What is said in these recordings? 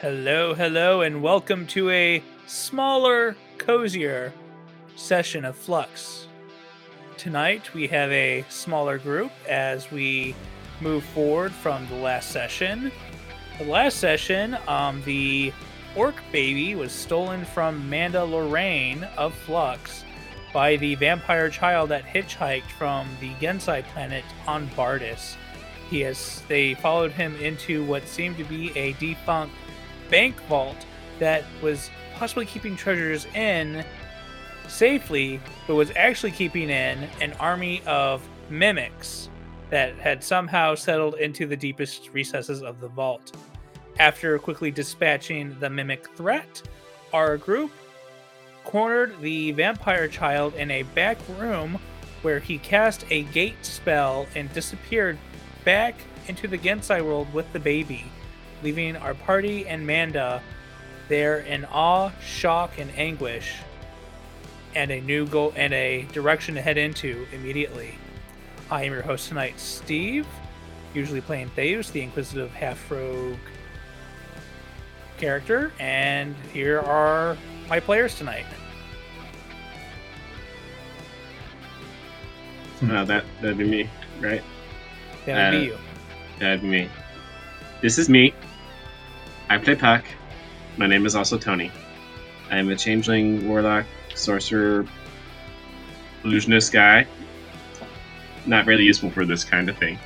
Hello, hello, and welcome to a smaller, cozier session of Flux. Tonight we have a smaller group as we move forward from the last session. The last session, um, the orc baby was stolen from Manda Lorraine of Flux by the vampire child that hitchhiked from the Genasi planet on Bardis. He has they followed him into what seemed to be a defunct bank vault that was possibly keeping treasures in safely, but was actually keeping in an army of mimics that had somehow settled into the deepest recesses of the vault. After quickly dispatching the mimic threat, our group cornered the vampire child in a back room where he cast a gate spell and disappeared back into the Genasi world with the baby, leaving our party and Manda there in awe, shock, and anguish, and a new goal and a direction to head into immediately. I am your host tonight, Steve, usually playing Theus, the inquisitive half rogue character, and here are my players tonight. No, that that'd be me, right? That would Uh, be you. That'd be me. This is me. I play Puck. My name is also Tony. I am a changeling, warlock, sorcerer, illusionist guy. Not really useful for this kind of thing.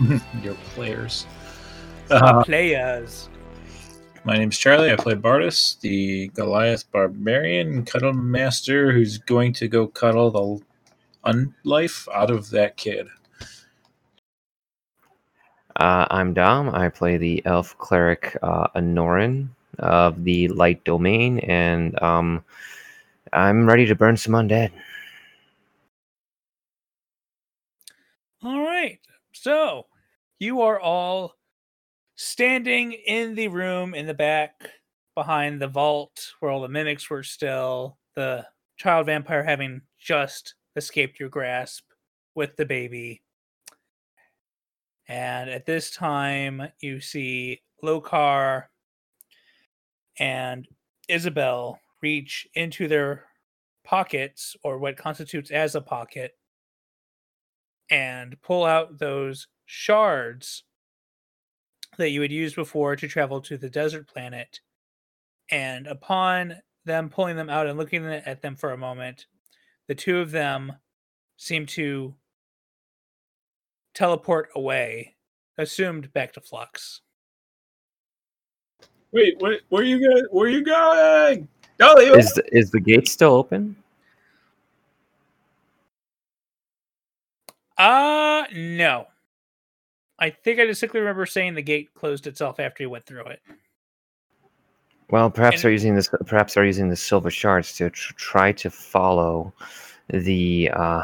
your players. Uh, Players. my name's Charlie. I play Bardus, the Goliath barbarian cuddle master who's going to go cuddle the unlife out of that kid. Uh, I'm Dom. I play the elf cleric uh, Anoran of the Light Domain, and um, I'm ready to burn some undead. All right. So you are all standing in the room in the back behind the vault where all the mimics were still, the child vampire having just escaped your grasp with the baby. And at this time, you see Lokar and Isabel reach into their pockets, or what constitutes as a pocket, and pull out those shards that you had used before to travel to the desert planet. And upon them pulling them out and looking at them for a moment, the two of them seem to teleport away, assumed back to Flux. Wait, wait where you going? Where you going? Oh, you- Is the, is the gate still open? Uh no. I think I distinctly remember saying the gate closed itself after you went through it. Well, perhaps And- they're using this. Perhaps they're using the silver shards to tr- try to follow the uh,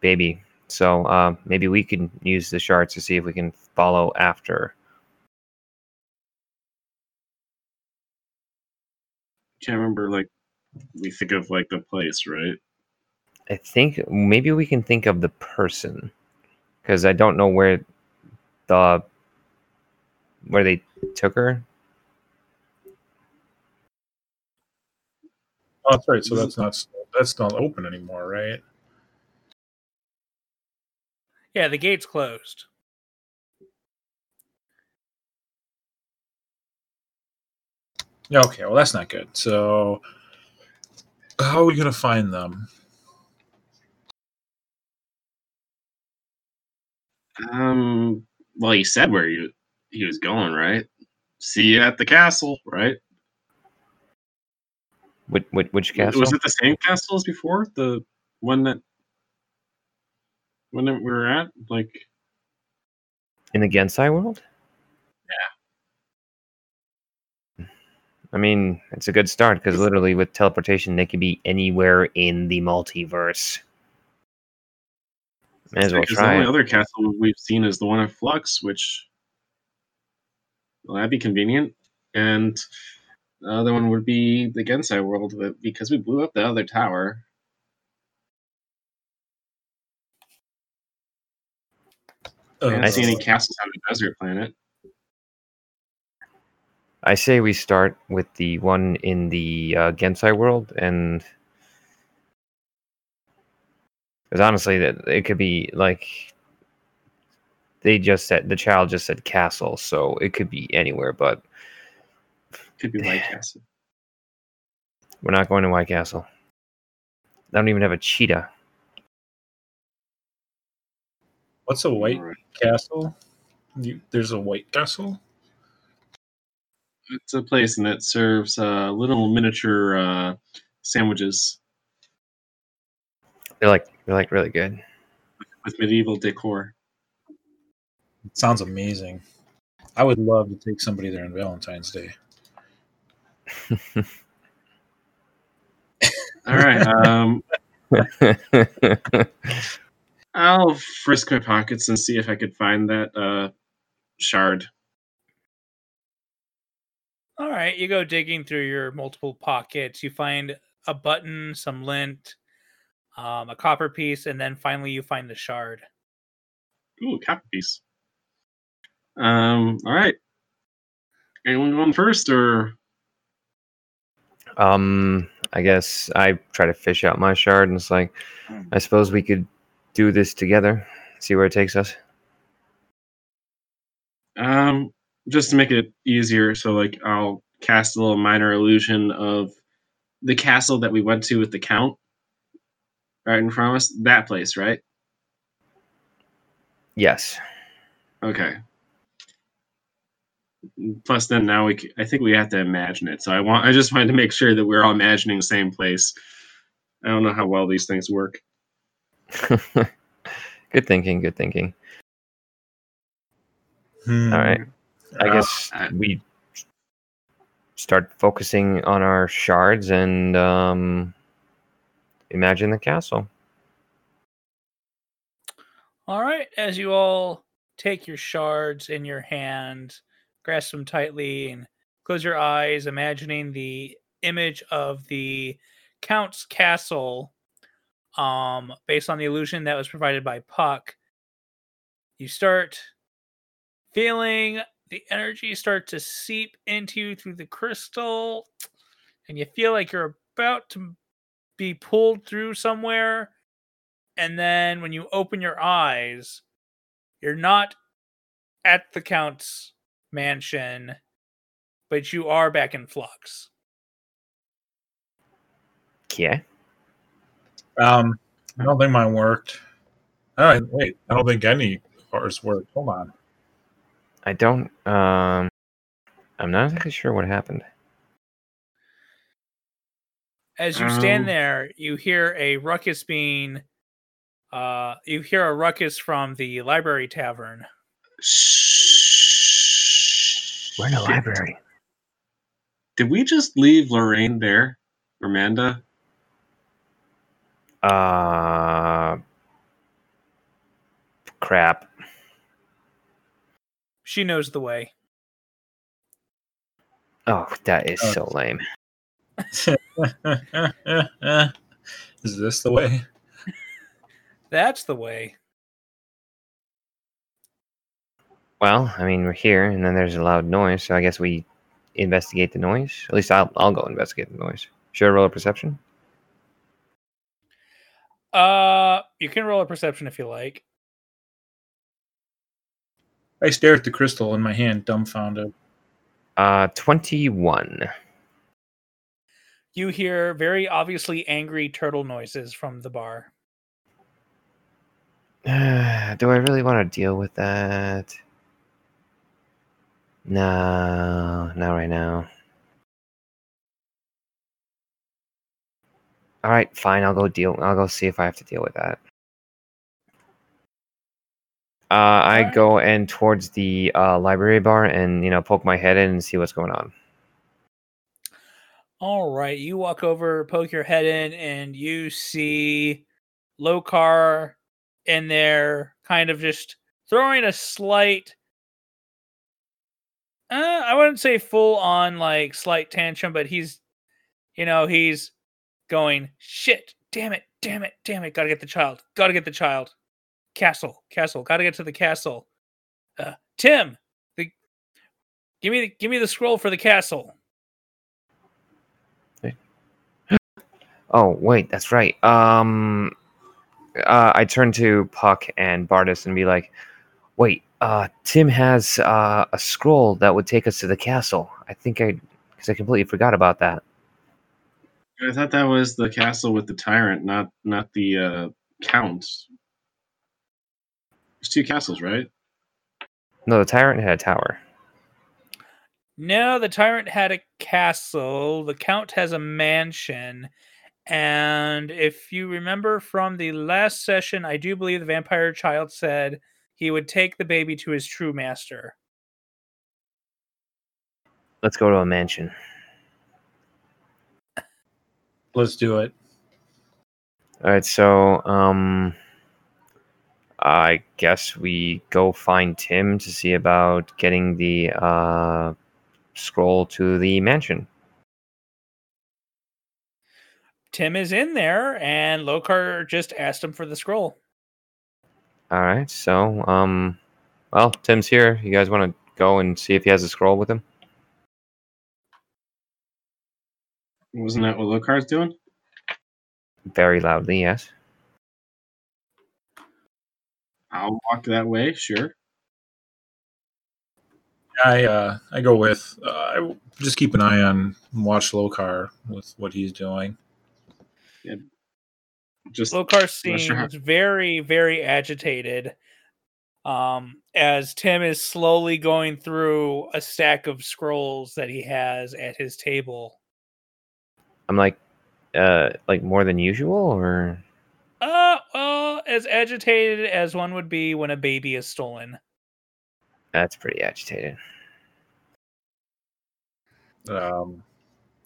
baby. So uh, maybe we can use the shards to see if we can follow after. Can't remember like we think of like the place, right? I think maybe we can think of the person because I don't know where the where they took her. Oh, that's right. So that's not that's not open anymore, right? Yeah, the gate's closed. Okay. Well, that's not good. So, how are we gonna find them? Um. Well, he said where he he was going, right? See you at the castle, right? Which, which, which castle? Was it the same castle as before? The one that when we were at, like In the Genasi world? Yeah. I mean, it's a good start because literally with teleportation, they could be anywhere in the multiverse. May as well Because the only it. other castle we've seen is the one at Flux, which well, that'd be convenient. And the other one would be the Genasi world, but because we blew up the other tower. I Uh, didn't see any castles on the desert planet. I say we start with the one in the uh, Genasi world, and because honestly, that it could be like they just said the child just said castle, so it could be anywhere. But Could be White Castle. we're not going to White Castle. I don't even have a cheetah. What's a white Alright. castle? You, there's a white castle. It's a place and it serves uh, little miniature uh, sandwiches They're like they're like really good. with medieval decor. It sounds amazing. I would love to take somebody there on Valentine's Day. All right. Um, I'll frisk my pockets and see if I could find that uh, shard. All right, you go digging through your multiple pockets. You find a button, some lint, um, a copper piece, and then finally you find the shard. Ooh, copper piece. Um. All right. Anyone going first, or um, I guess I try to fish out my shard, and it's like, I suppose we could do this together, see where it takes us. um, just to make it easier? So, like, I'll cast a little minor illusion of the castle that we went to with the count, right in front of us. That place, right? Yes. Okay. Plus, then now we, c- I think we have to imagine it. So I want, I just wanted to make sure that we're all imagining the same place. I don't know how well these things work. good thinking. Good thinking. Hmm. All right. I Uh, guess we start focusing on our shards and um, imagine the castle. All right, as you all take your shards in your hand, grasp them tightly, and close your eyes, imagining the image of the Count's castle, um, based on the illusion that was provided by Puck. You start feeling the energy start to seep into you through the crystal, and you feel like you're about to be pulled through somewhere and then when you open your eyes, you're not at the Count's mansion, but you are back in Flux. Yeah. Um, I don't think mine worked. Oh, wait. I don't think any of ours worked. Hold on. I don't. Um, I'm not exactly sure what happened. As you stand Um, there, you hear a ruckus being. Uh, you hear a ruckus from the library tavern. We're in a library. Did we just leave Lorraine there, Amanda? Uh, crap. She knows the way. Oh, that is Oh. so lame. Is this the way? That's the way. Well, I mean, we're here, and then there's a loud noise, so I guess we investigate the noise. At least I'll I'll go investigate the noise. Should I roll a perception? Uh, you can roll a perception if you like. I stare at the crystal in my hand, dumbfounded. Uh, twenty-one. You hear very obviously angry turtle noises from the bar. Do I really want to deal with that? No, not right now. All right, fine. I'll go deal. I'll go see if I have to deal with that. Uh, I go and towards the uh, library bar and you know poke my head in and see what's going on. All right, you walk over, poke your head in, and you see Lokar in there, kind of just throwing a slight. Uh, I wouldn't say full on like slight tantrum, but he's, you know, he's going shit. Damn it! Damn it! Damn it! Gotta get the child. Gotta get the child. Castle. Castle. Gotta get to the castle. Uh, Tim, the Give me the, give me the scroll for the castle. Oh wait, that's right. Um, uh, I turn to Puck and Bardis and be like, "Wait, uh, Tim has uh, a scroll that would take us to the castle. I think I, because I completely forgot about that. I thought that was the castle with the tyrant, not not the uh, count. There's two castles, right? No, the tyrant had a tower. No, the tyrant had a castle. The count has a mansion. And if you remember from the last session, I do believe the vampire child said he would take the baby to his true master. Let's go to a mansion. Let's do it. All right, so um, I guess we go find Tim to see about getting the uh, scroll to the mansion. Tim is in there, and Lokar just asked him for the scroll. All right, so um, well, Tim's here. You guys want to go and see if he has a scroll with him? Wasn't that what Lokar's doing? Very loudly, yes. I'll walk that way, sure. I uh, I go with. Uh, I just keep an eye on watch Lokar with what he's doing. Just Lokar seems sure very, very agitated um, as Tim is slowly going through a stack of scrolls that he has at his table. I'm like, uh, like more than usual, or Uh, well, as agitated as one would be when a baby is stolen. that's pretty agitated. Um,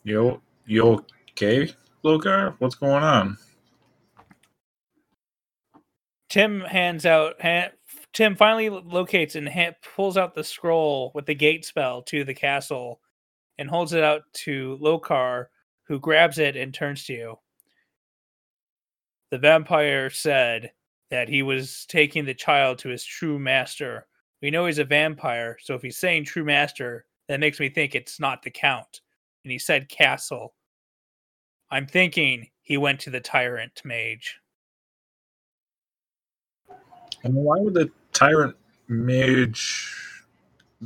you you okay, Lokar? What's going on? Tim hands out. Ha- Tim finally locates and ha- pulls out the scroll with the gate spell to the castle, and holds it out to Lokar, who grabs it and turns to you. The vampire said that he was taking the child to his true master. We know he's a vampire, so if he's saying true master, that makes me think it's not the count. And he said castle. I'm thinking he went to the tyrant mage. And why would the tyrant mage?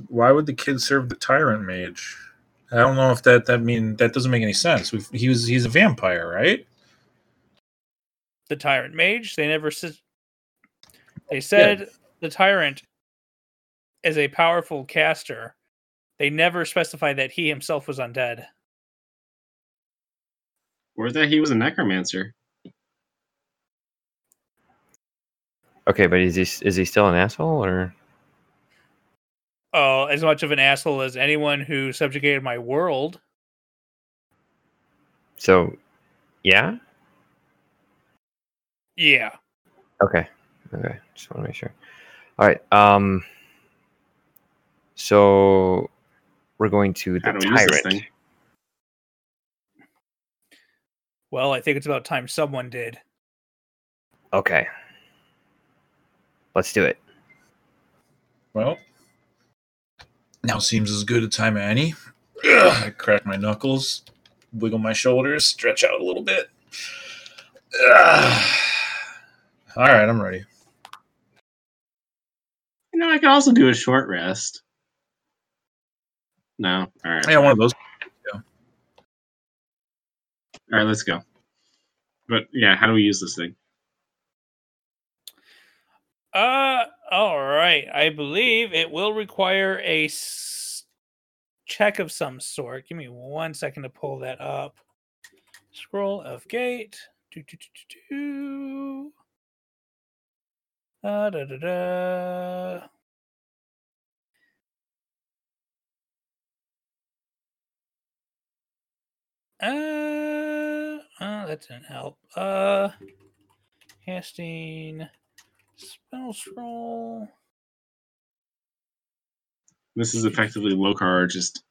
Why would the kid serve the tyrant mage? I don't know if that that mean that doesn't make any sense. We've, he was he's a vampire, right? the tyrant mage. They never said. They said the tyrant is a powerful caster. They never specified that he himself was undead. or that he was a necromancer. Okay, but is he is he still an asshole or? Oh, as much of an asshole as anyone who subjugated my world. So, yeah. Yeah. Okay. Okay. Just want to make sure. All right. Um. So we're going to the How do we use this tyrant. Well, I think it's about time someone did. Okay. Let's do it. Well, now seems as good a time as any. Ugh, I crack my knuckles, wiggle my shoulders, stretch out a little bit. Ugh. All right, I'm ready. You know, I could also do a short rest. No, all right, Yeah, one of those. Yeah. all right, let's go. But yeah, how do we use this thing? Uh, all right. I believe it will require a s- check of some sort. Give me one second to pull that up. Scroll of gate. Do, do, do. Uh, da, da, da. Uh, uh, that didn't help. Uh, casting spell scroll. This is effectively Lokar just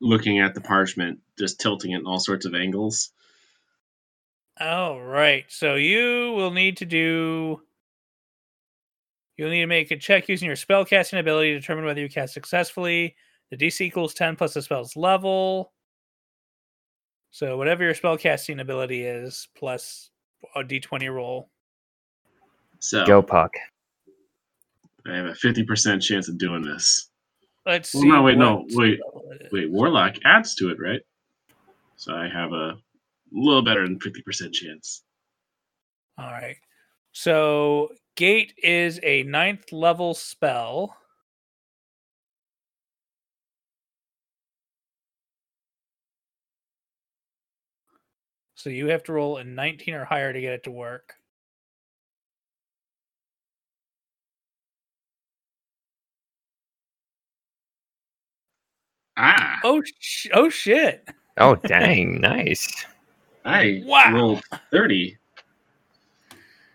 looking at the parchment, just tilting it in all sorts of angles. All right. So you will need to do. You'll need to make a check using your spell casting ability to determine whether you cast successfully. The DC equals 10 plus the spell's level. So whatever your spell casting ability is, plus a d20 roll. So Go puck. I have a fifty percent chance of doing this. Let's Well, see. no, wait, no, wait, spell it is. Wait, Warlock adds to it, right? So I have a little better than fifty percent chance. All right. So Gate is a ninth level spell. So you have to roll a 19 or higher to get it to work. Ah, Oh, sh- oh shit. Oh dang, nice. I Wow. rolled thirty.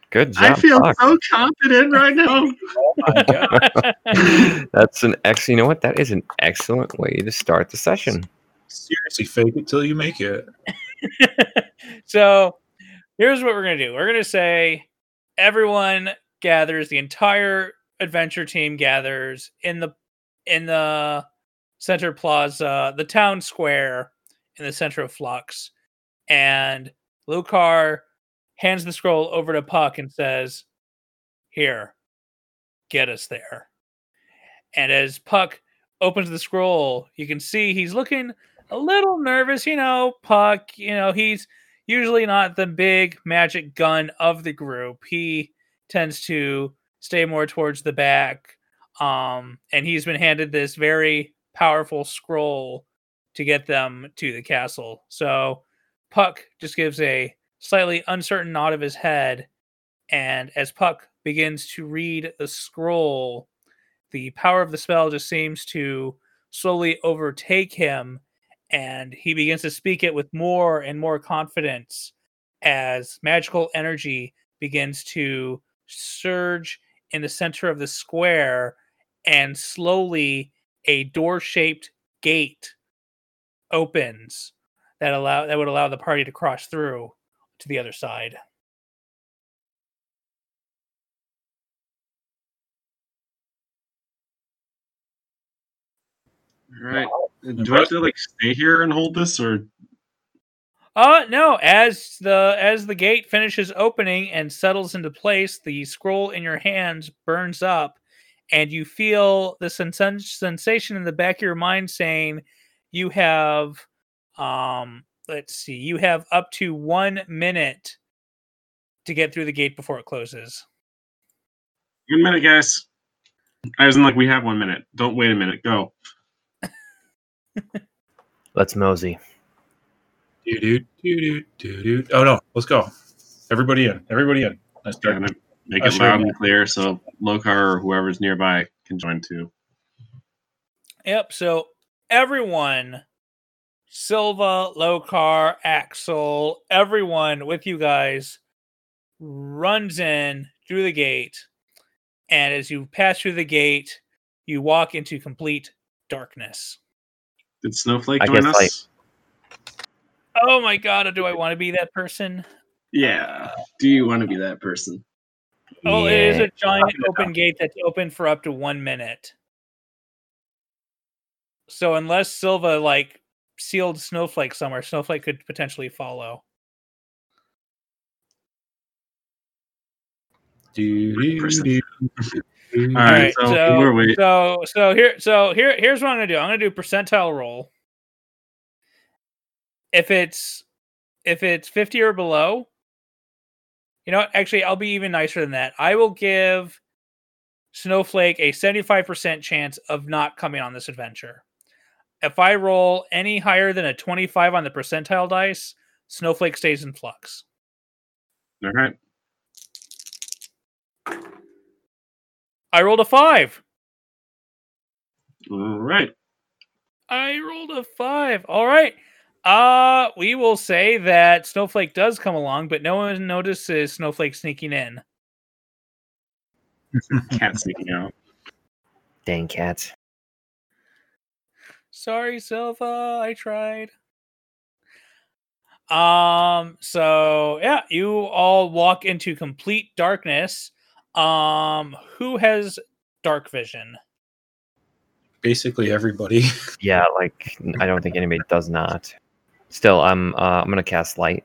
Good job. I feel Puck. so confident right now. Oh my God. That's an ex. You know what? That is an excellent way to start the session. Seriously, fake it till you make it. so here's what we're gonna do. We're gonna say everyone gathers, the entire adventure team gathers in the in the center plaza, the town square in the center of Flux, and Lokar hands the scroll over to Puck and says, "Here, get us there." And as Puck opens the scroll, you can see he's looking a little nervous. You know, Puck. You know, he's usually not the big magic gun of the group. He tends to stay more towards the back. Um, and he's been handed this very powerful scroll to get them to the castle. So Puck just gives a slightly uncertain nod of his head. And as Puck begins to read the scroll, the power of the spell just seems to slowly overtake him and he begins to speak it with more and more confidence as magical energy begins to surge in the center of the square and slowly a door-shaped gate opens that allow that would allow the party to cross through to the other side. All right. Do I have to like stay here and hold this, or Uh no, as the as the gate finishes opening and settles into place, the scroll in your hands burns up and you feel the sens- sensation in the back of your mind saying you have um let's see, you have up to 1 minute to get through the gate before it closes. one minute, guys? I wasn't like, we have one minute. Don't wait a minute. Go. Let's mosey. Do do do do do. do Oh no, let's go. Everybody in. Everybody in. Let's Try go. To make oh, it sure, loud yeah. and clear so Lokar or whoever's nearby can join too. Yep. So everyone, Silva, Lokar, Axel, everyone with you guys runs in through the gate. And as you pass through the gate, you walk into complete darkness. Did Snowflake join us? like- Oh my god, do I want to be that person? Yeah. Do you want to be that person? Oh, it is a giant open gate that's open for up to one minute. So unless Silva like sealed Snowflake somewhere, Snowflake could potentially follow. Do, do, Person. do, do. All right, so so, we're wait- so so here so here here's what I'm gonna do. I'm gonna do percentile roll. If it's if it's 50 or below, you know, actually I'll be even nicer than that. I will give Snowflake a 75% chance of not coming on this adventure. If I roll any higher than a 25 on the percentile dice, Snowflake stays in flux. All right. I rolled a 5. All right. I rolled a five. All right. Uh, we will say that Snowflake does come along, but no one notices Snowflake sneaking in. Cat sneaking out. Dang cats. Sorry, Silva. I tried. Um, so yeah, you all walk into complete darkness. Um, who has dark vision? basically everybody. Yeah, like I don't think anybody does not. Still, I'm uh, I'm gonna cast light.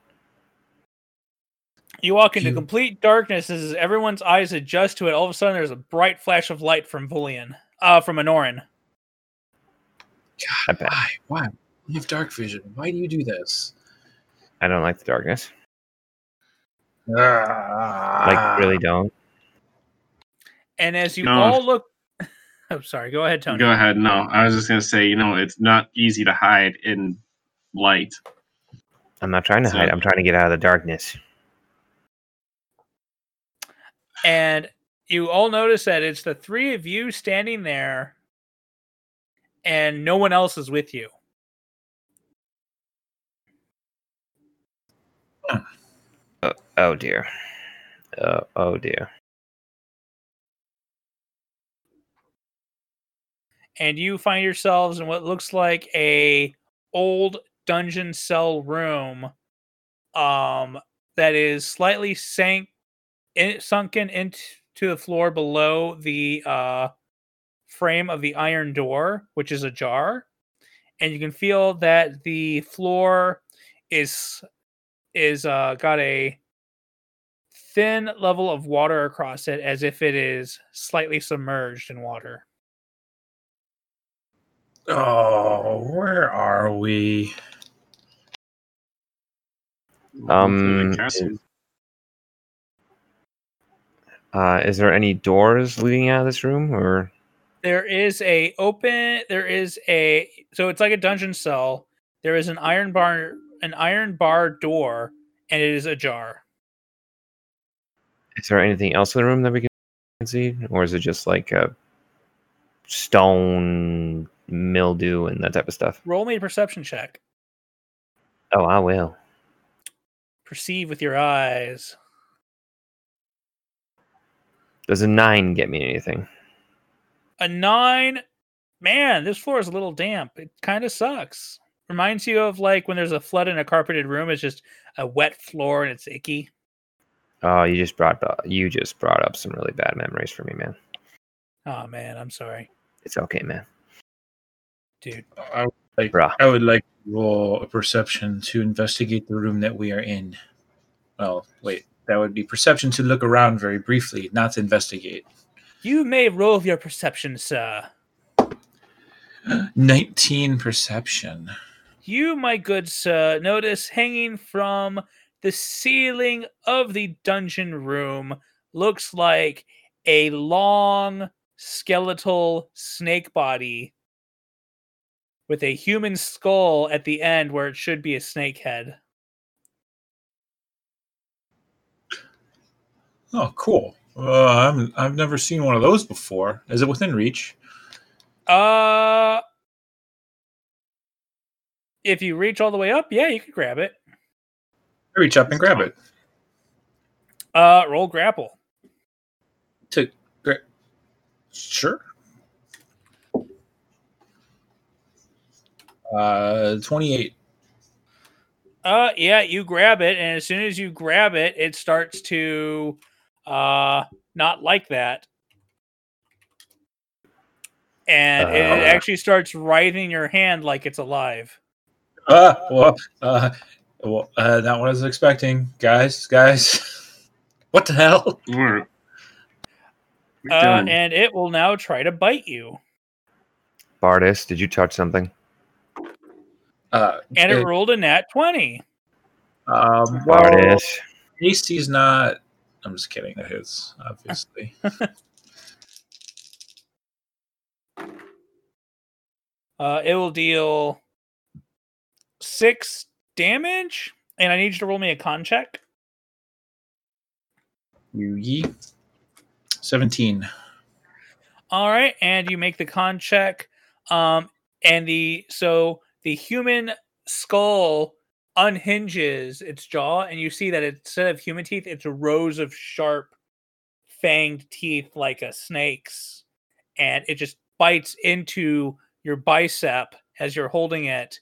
You walk into You- complete darkness as everyone's eyes adjust to it. All of a sudden, there's a bright flash of light from Vulian, uh, from Anorin. I bet. Why? Why? You have dark vision. Why do you do this? I don't like the darkness. Ah. Like really don't. And as you No. all look, I'm oh, sorry. Go ahead, Tony. Go ahead. No, I was just gonna say, you know, it's not easy to hide in light. I'm not trying to So- hide. I'm trying to get out of the darkness. And you all notice that it's the three of you standing there, and no one else is with you. Oh dear. Uh, oh dear. and you find yourselves in what looks like a old dungeon cell room um that is slightly sank in, sunken into the floor below the uh frame of the iron door which is ajar and you can feel that the floor is is uh got a thin level of water across it as if it is slightly submerged in water Oh, where are we? Um, The is- Uh, is there any doors leading out of this room, or there is a open there is a so it's like a dungeon cell there is an iron bar an iron bar door and it is ajar is there anything else in the room that we can see, or is it just like a stone mildew and that type of stuff? roll me a perception check Oh, I will. Perceive with your eyes Does a nine get me anything? a nine man this floor is a little damp it kind of sucks reminds you of like when there's a flood in a carpeted room it's just a wet floor and it's icky Oh, you just brought up, you just brought up some really bad memories for me, man. oh man i'm sorry It's okay, man. Dude I would like, Bruh. I would like to roll a perception to investigate the room that we are in. Well, wait, that would be perception to look around very briefly, not to investigate. you may roll your perception sir 19 perception. You, my good sir, notice hanging from the ceiling of the dungeon room looks like a long skeletal snake body with a human skull at the end where it should be a snake head. Oh, cool. Uh, I'm, I've never seen one of those before. Is it within reach? Uh if you reach all the way up, yeah, you can grab it. I reach up and grab it. Uh roll grapple. To gra- Sure. Uh, 28. Uh yeah, you grab it, and as soon as you grab it, it starts to uh not like that. And it, it Uh. actually starts writhing your hand like it's alive. Uh, well, uh, well, uh, not what I was expecting. Guys, guys. what the hell? We're, we're Uh, and it will now try to bite you. Bardis, did you touch something? Uh, And it it- rolled a nat 20. um, well, Bardis. Tasty's not. I'm just kidding. It is, obviously. Uh, it will deal six damage, and I need you to roll me a con check. You ye. 17. All right, and you make the con check. Um, and the so the human skull unhinges its jaw, and you see that instead of human teeth, it's rows of sharp, fanged teeth like a snake's, and it just bites into your bicep as you're holding it,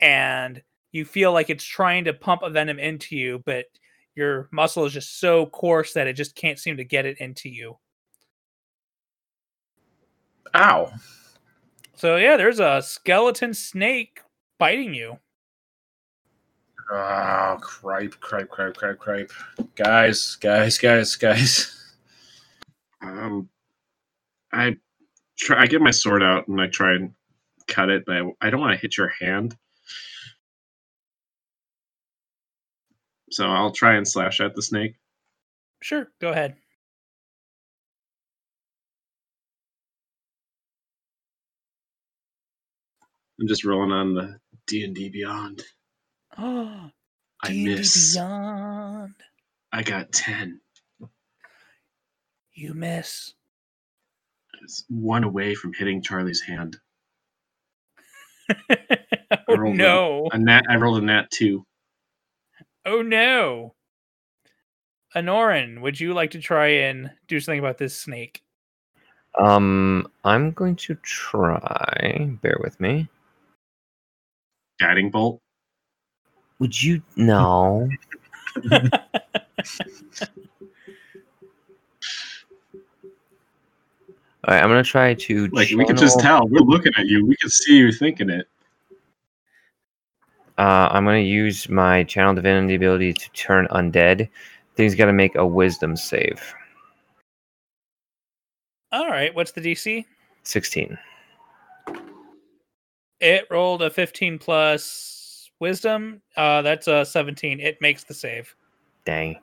and you feel like it's trying to pump a venom into you, but your muscle is just so coarse that it just can't seem to get it into you. Ow. So yeah, there's a skeleton snake biting you. Oh, cripe, cripe, cripe, cripe, cripe. Guys, guys, guys, guys. Um, I try. I get my sword out and I try and cut it, but I, I don't want to hit your hand. So I'll try and slash at the snake. Sure, go ahead. I'm just rolling on the D and D Beyond. Oh, I D&D miss. Beyond. I got ten. You miss. It's one away from hitting Charlie's hand. oh rolled a- no! A nat. I rolled a nat two. Oh no! Anoran, would you like to try and do something about this snake? Um, I'm going to try. Bear with me. Guiding bolt. Would you? No. All right, I'm gonna try to. Like we can just tell. We're looking at you. We can see you thinking it. Uh, I'm gonna use my channel divinity ability to turn undead. Thing's got to make a wisdom save. All right, what's the DC? 16. It rolled a 15 plus wisdom. Uh, that's a 17. It makes the save. Dang.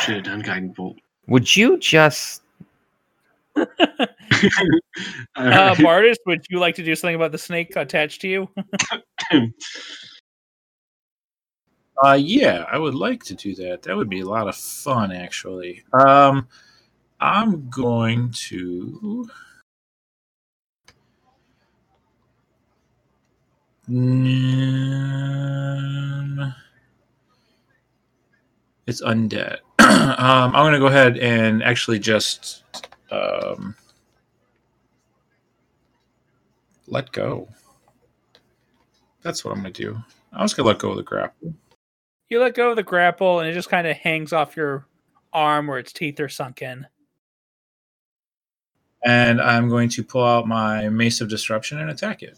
Should have done guiding bolt. Would you just? Uh, right. Bardis, would you like to do something about the snake attached to you? Uh, yeah, I would like to do that. That would be a lot of fun, actually. Um, I'm going to. Mm, it's undead. um, I'm going to go ahead and actually just um, let go. That's what I'm going to do. I was going to let go of the grapple. You let go of the grapple, and it just kind of hangs off your arm where its teeth are sunk in. and I'm going to pull out my Mace of Disruption and attack it.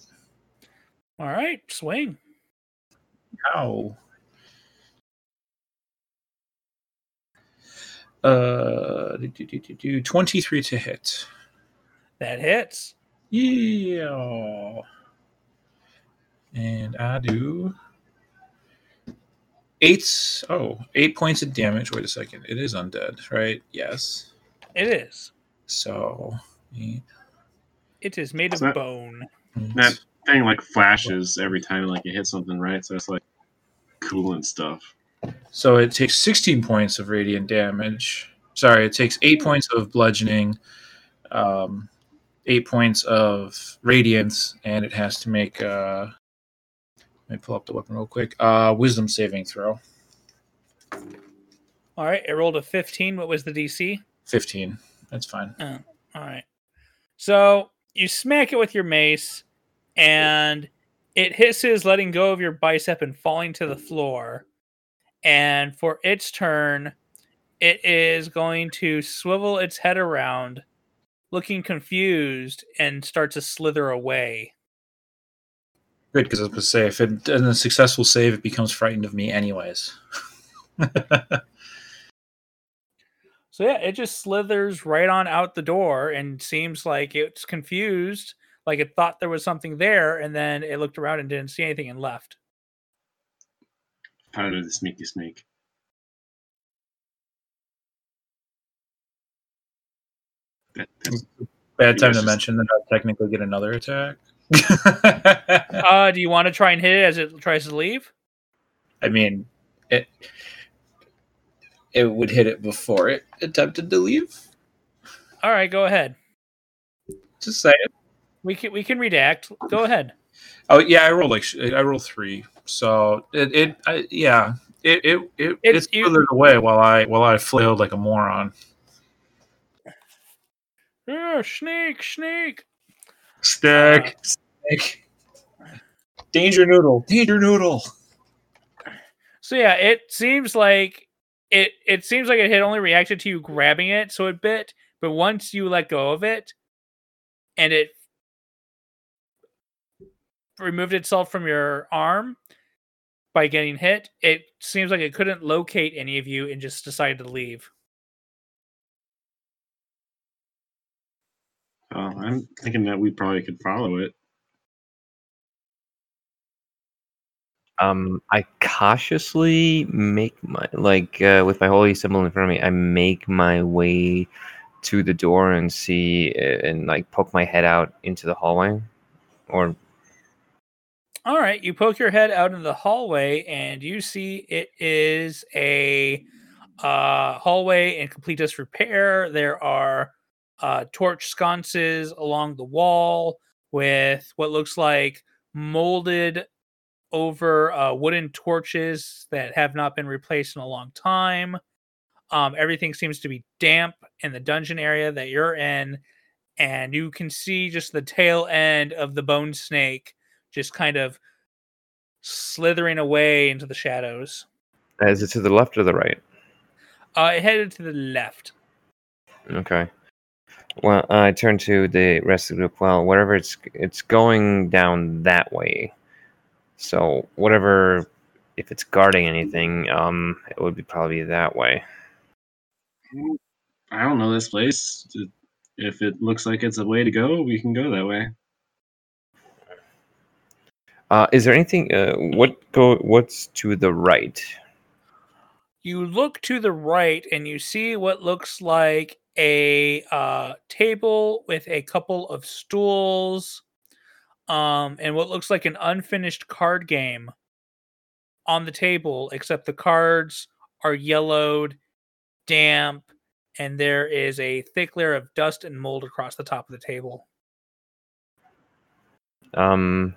All right, swing. Ow. Uh, do, do, do, do, do, 23 to hit. That hits. Yeah. And I do eight. Oh, eight points of damage. Wait a second. It is undead, right? Yes. It is. So, eight, It is made of that- bone. That thing like flashes every time like you hit something, right? So it's like coolant stuff. So it takes 16 points of radiant damage. Sorry, it takes eight points of bludgeoning, um, eight points of radiance, and it has to make. Uh, let me pull up the weapon real quick. Uh, wisdom saving throw. All right, it rolled a 15. What was the DC? 15. That's fine. All right. So you smack it with your mace, and it hisses, letting go of your bicep and falling to the floor. And for its turn, it is going to swivel its head around, looking confused, and start to slither away. Good, because I was going to say, if it does a successful save, it becomes frightened of me, anyways. So yeah, it just slithers right on out the door and seems like it's confused, like it thought there was something there, and then it looked around and didn't see anything and left. Part of the sneaky snake. That, Bad time to just- mention that I technically get another attack. Uh, do you want to try and hit it as it tries to leave? I mean, it it would hit it before it attempted to leave. All right, go ahead. Just say it. We can we can redact. Go ahead. Oh yeah, I rolled like I rolled three, so it it I, yeah it it it It's- it's you- away while I while I flailed like a moron. Oh, snake, snake. Stick, uh, stick. Danger noodle, danger noodle. So yeah, it seems like it it seems like it had only reacted to you grabbing it, so it bit. But once you let go of it, and it removed itself from your arm by getting hit. It seems like it couldn't locate any of you and just decided to leave. Oh, I'm thinking that we probably could follow it. Um, I cautiously make my like uh, with my holy symbol in front of me. I make my way to the door and see uh, and like poke my head out into the hallway, or All right, you poke your head out into the hallway and you see it is a uh, hallway in complete disrepair. There are uh, torch sconces along the wall with what looks like molded over uh, wooden torches that have not been replaced in a long time. Um, everything seems to be damp in the dungeon area that you're in, and you can see just the tail end of the bone snake just kind of slithering away into the shadows. is it to the left or the right? Uh, it headed to the left. Okay. Well, I turn to the rest of the group. Well, whatever it's it's going down that way. So whatever, if it's guarding anything, um, it would be probably that way. I don't know this place. If it looks like it's a way to go, we can go that way. Uh, is there anything? Uh, what go? What's to the right? You look to the right and you see what looks like a uh, table with a couple of stools um, and what looks like an unfinished card game on the table, except the cards are yellowed, damp, and there is a thick layer of dust and mold across the top of the table. Um,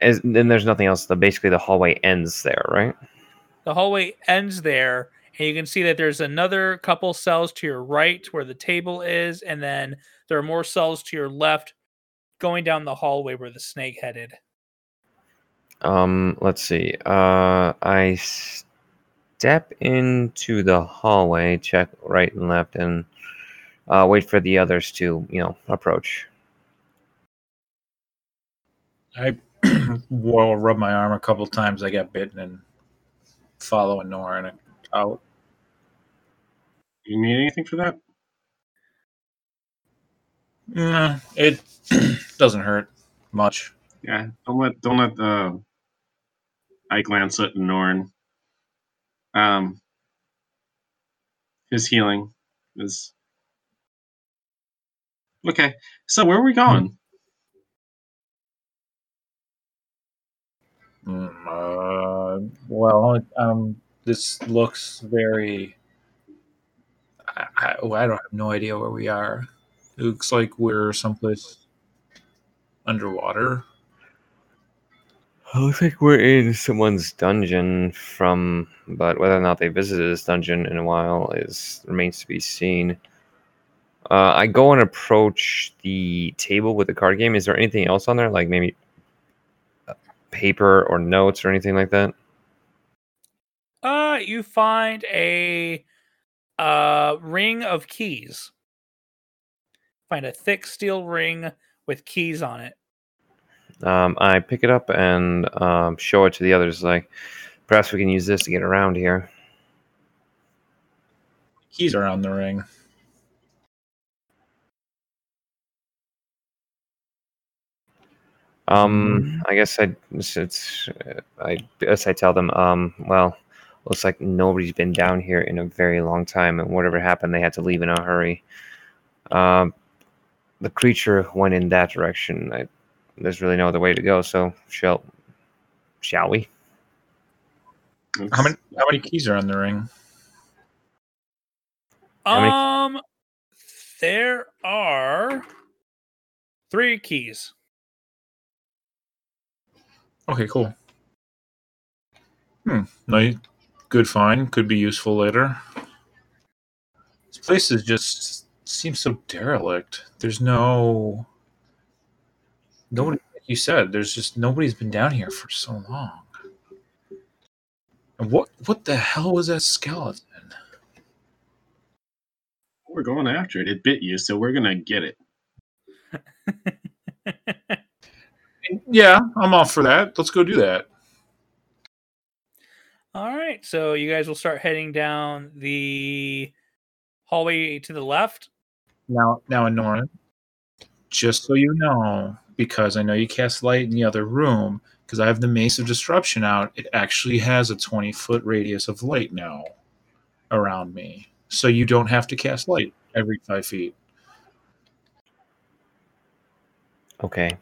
as, then there's nothing else. The basically the hallway ends there, right? The hallway ends there, and you can see that there's another couple cells to your right where the table is, and then there are more cells to your left going down the hallway where the snake headed. Um, let's see. Uh, I step into the hallway, check right and left, and uh, wait for the others to, you know, approach. I will rub my arm a couple times. I got bitten and follow a Nora out. You need anything for that? Nah, it doesn't hurt much. Yeah, don't let don't let the Ike Lancet and Norn. Um, his healing is okay. So where are we going? Uh, well, um, this looks very. I, I, I don't have no idea where we are. It looks like we're someplace underwater. It looks like we're in someone's dungeon from, but whether or not they visited this dungeon in a while is remains to be seen. Uh, I go and approach the table with the card game. Is there anything else on there, like maybe paper or notes or anything like that? Uh, you find a uh ring of keys. Find a thick steel ring with keys on it. Um, I pick it up and um, show it to the others. Like, perhaps we can use this to get around here. Keys around the ring. Um, I guess I it's, it's I guess I tell them. Um, well, looks like nobody's been down here in a very long time, and whatever happened, they had to leave in a hurry. Um, the creature went in that direction. I, there's really no other way to go. So shall shall we? How many how many keys are on the ring? Um, there are three keys. Okay, cool. Hmm. No, good find. Could be useful later. This place is just seems so derelict. There's no nobody. Like you said there's just nobody's been down here for so long. And what what the hell was that skeleton? We're going after it. It bit you, so we're gonna get it. Yeah, I'm off for that. Let's go do that. All right, so you guys will start heading down the hallway to the left. Now, now, Nora, just so you know, because I know you cast light in the other room, because I have the Mace of Disruption out, it actually has a 20 foot radius of light now around me. So you don't have to cast light every five feet. Okay.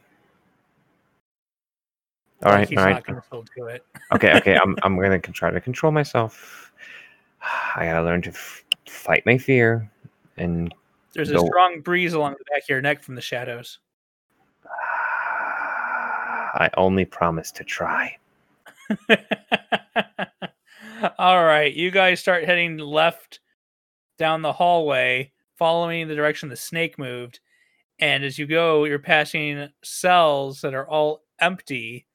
All Like, right, he's all right. not going to hold to it. Okay, okay. I'm I'm gonna try to control myself. I gotta learn to f- fight my fear, and There's a strong breeze along the back of your neck from the shadows. I only promise to try. All right, you guys start heading left down the hallway, following the direction the snake moved. And as you go, you're passing cells that are all empty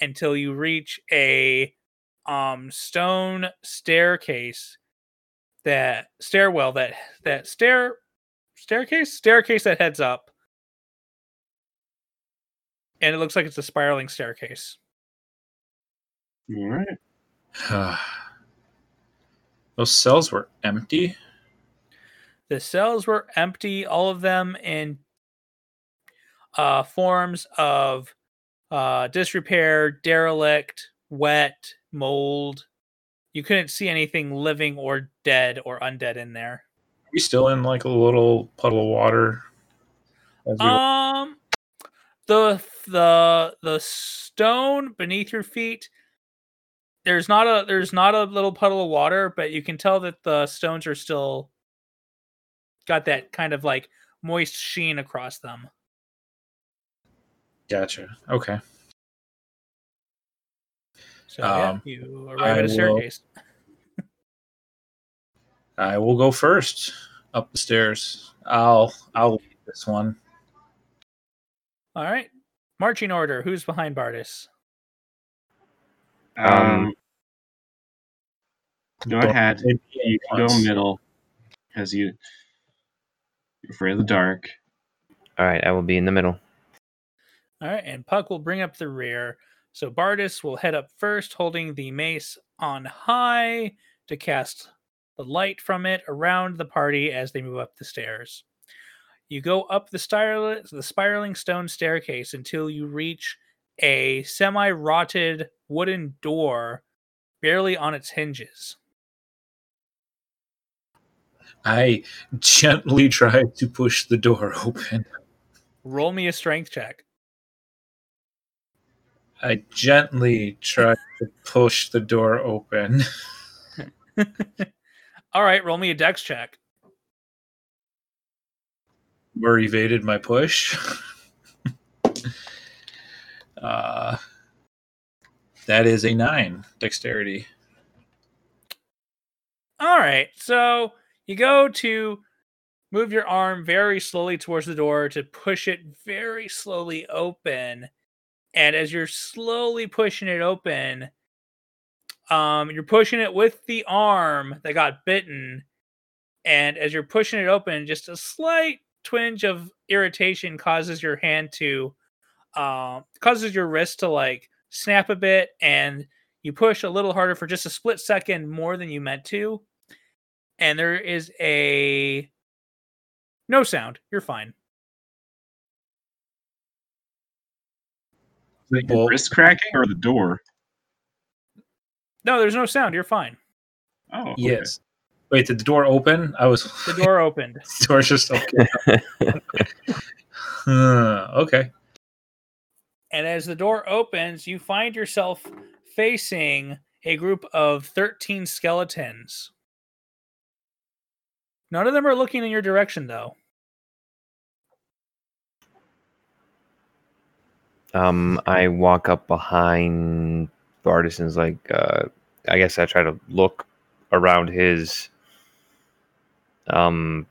until you reach a um stone staircase that stairwell that that stair staircase staircase that heads up and it looks like it's a spiraling staircase All right. Those cells were empty. The cells were empty, all of them in uh, forms of uh, disrepair, derelict, wet, mold. You couldn't see anything living or dead or undead in there. Are we still in like a little puddle of water? We- Um, the the the stone beneath your feet. There's not a there's not a little puddle of water, but you can tell that the stones are still got that kind of like moist sheen across them. Gotcha. Okay. So yeah, Um, you I arrive at a will- staircase. I will go first up the stairs. I'll I'll lead this one. All right, marching order. Who's behind Bardis? Um, Um, go ahead. You can go middle because you, you're afraid of the dark. All right, I will be in the middle. All right, and Puck will bring up the rear. So Bardis will head up first, holding the mace on high to cast the light from it around the party as they move up the stairs. You go up the, spiral- the spiraling stone staircase until you reach a semi rotted wooden door barely on its hinges. I gently try to push the door open. Roll me a strength check. I gently try to push the door open. All right, roll me a dex check. Or evaded my push. uh, that is a nine dexterity. All right. So you go to move your arm very slowly towards the door to push it very slowly open. And as you're slowly pushing it open, um, you're pushing it with the arm that got bitten. And as you're pushing it open, just a slight twinge of irritation causes your hand to, uh, causes your wrist to like snap a bit. And you push a little harder for just a split second more than you meant to and there is a no sound you're fine Is it your Well- wrist cracking or the door? no there's no sound you're fine Oh, okay. Yes. Wait, did the door open? I was. the door opened the door's just okay. Huh, okay. and as the door opens you find yourself facing a group of 13 skeletons none of them are looking in your direction though Um, I walk up behind Bardison's like uh I guess I try to look around his um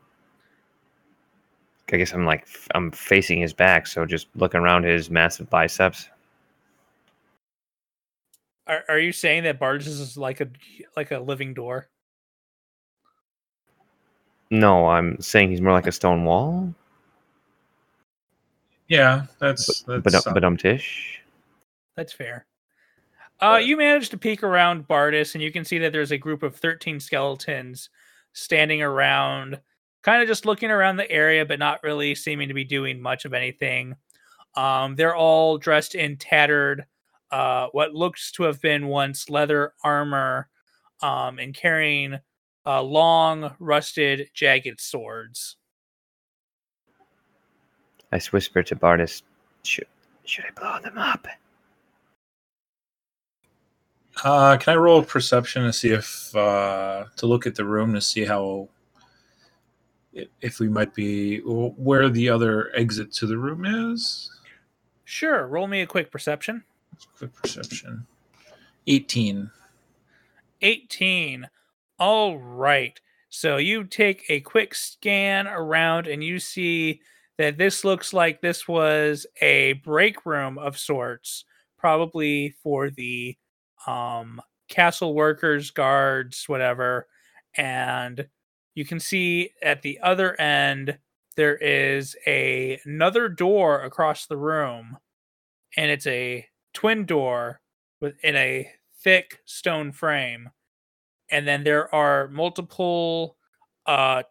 I guess I'm like I'm facing his back, so just looking around his massive biceps. are, are you saying that Bardis is like a like a living door No, I'm saying he's more like a stone wall. Yeah, that's But that's but um tish. That's fair. Uh, you manage to peek around Bardis, and you can see that there's a group of 13 skeletons standing around, kind of just looking around the area, but not really seeming to be doing much of anything. Um, they're all dressed in tattered, uh, what looks to have been once leather armor, um, and carrying uh, long, rusted, jagged swords. I whisper to Bardis, should, should I blow them up? Uh, can I roll a perception to see if uh, to look at the room to see how if we might be where the other exit to the room is? Sure, roll me a quick perception. Quick perception. Eighteen. 18. All right. So you take a quick scan around and you see that this looks like this was a break room of sorts, probably for the um, castle workers, guards, whatever. And you can see at the other end there is a another door across the room, and it's a twin door within a thick stone frame and then there are multiple uh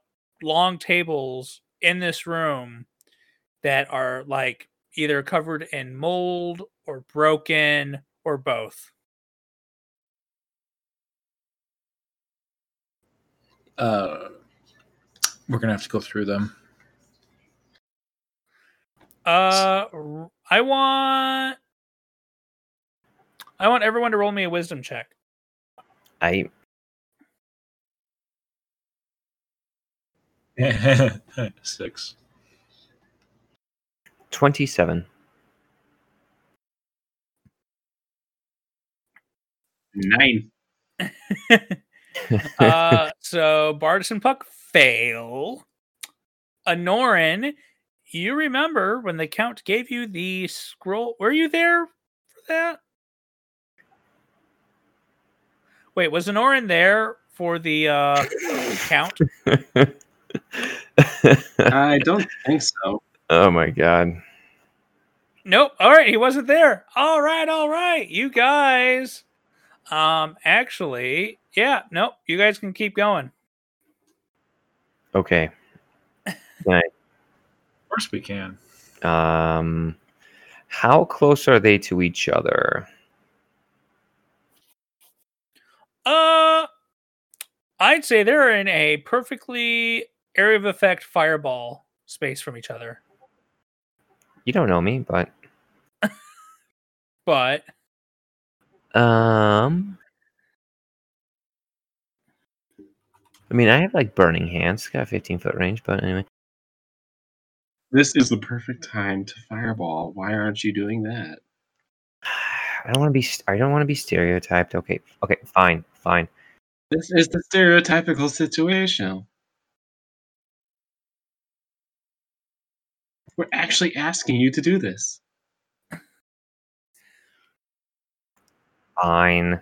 long tables in this room that are like either covered in mold or broken or both Uh, we're gonna have to go through them. uh r- i want i want everyone to roll me a wisdom check I Six. 27. Nine. uh so Bardis and Puck fail. Anorin, you remember when the count gave you the scroll? Were you there for that? Wait, was Anorin there for the uh count? I don't think so. Oh my god. Nope. All right, he wasn't there. All right, all right. You guys. Um actually, yeah, nope. You guys can keep going. Okay. Of course we can. Um, how close are they to each other? Uh I'd say they're in a perfectly area of effect fireball space from each other. You don't know me, but But um, I mean, I have like burning hands, got 15 foot range, but anyway. This is the perfect time to fireball. Why aren't you doing that? I don't want to be. st- I don't want to be stereotyped. Okay, okay, fine, fine. This is the stereotypical situation. We're actually asking you to do this. Fine.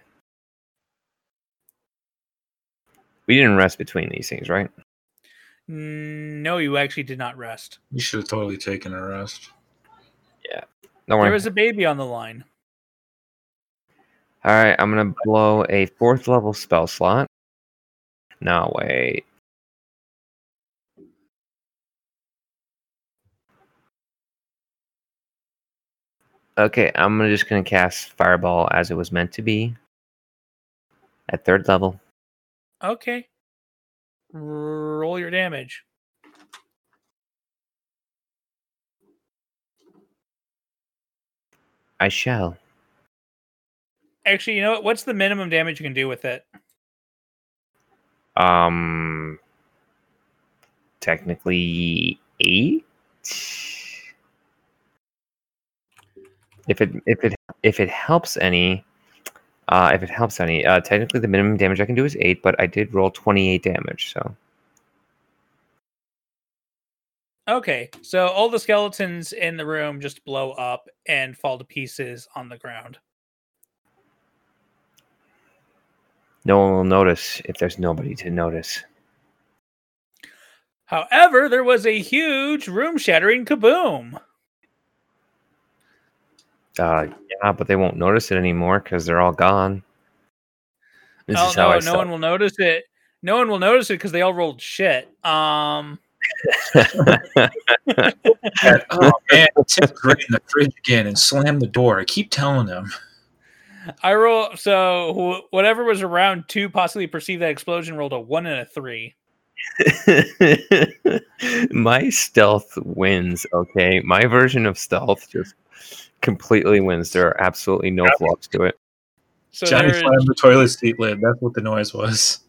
We didn't rest between these things, right? mm, no, you actually did not rest. You should have totally taken a rest. Yeah. Don't There was a baby on the line. All right, I'm gonna blow a fourth level spell slot. No, wait. Okay, I'm just gonna cast Fireball as it was meant to be at third level. Okay. Roll your damage. I shall. Actually, you know what? What's the minimum damage you can do with it? Um, technically eight. If it if it if it helps any, uh, if it helps any, uh, technically the minimum damage I can do is eight, but I did roll twenty eight damage, so Okay, so all the skeletons in the room just blow up and fall to pieces on the ground. no one will notice if there's nobody to notice. However, there was a huge room shattering kaboom. Uh, yeah, but they won't notice it anymore because they're all gone. This oh is how no, I no stealth. one will notice it. No one will notice it because they all rolled shit. Um, oh man, Tim's right in the fridge again and slam the door. I keep telling him. I roll so wh- whatever was around two possibly perceived that explosion rolled a one and a three. My stealth wins. Okay, my version of stealth just completely wins. There are absolutely no flaws to it. So Johnny slammed the toilet seat lid. That's what the noise was.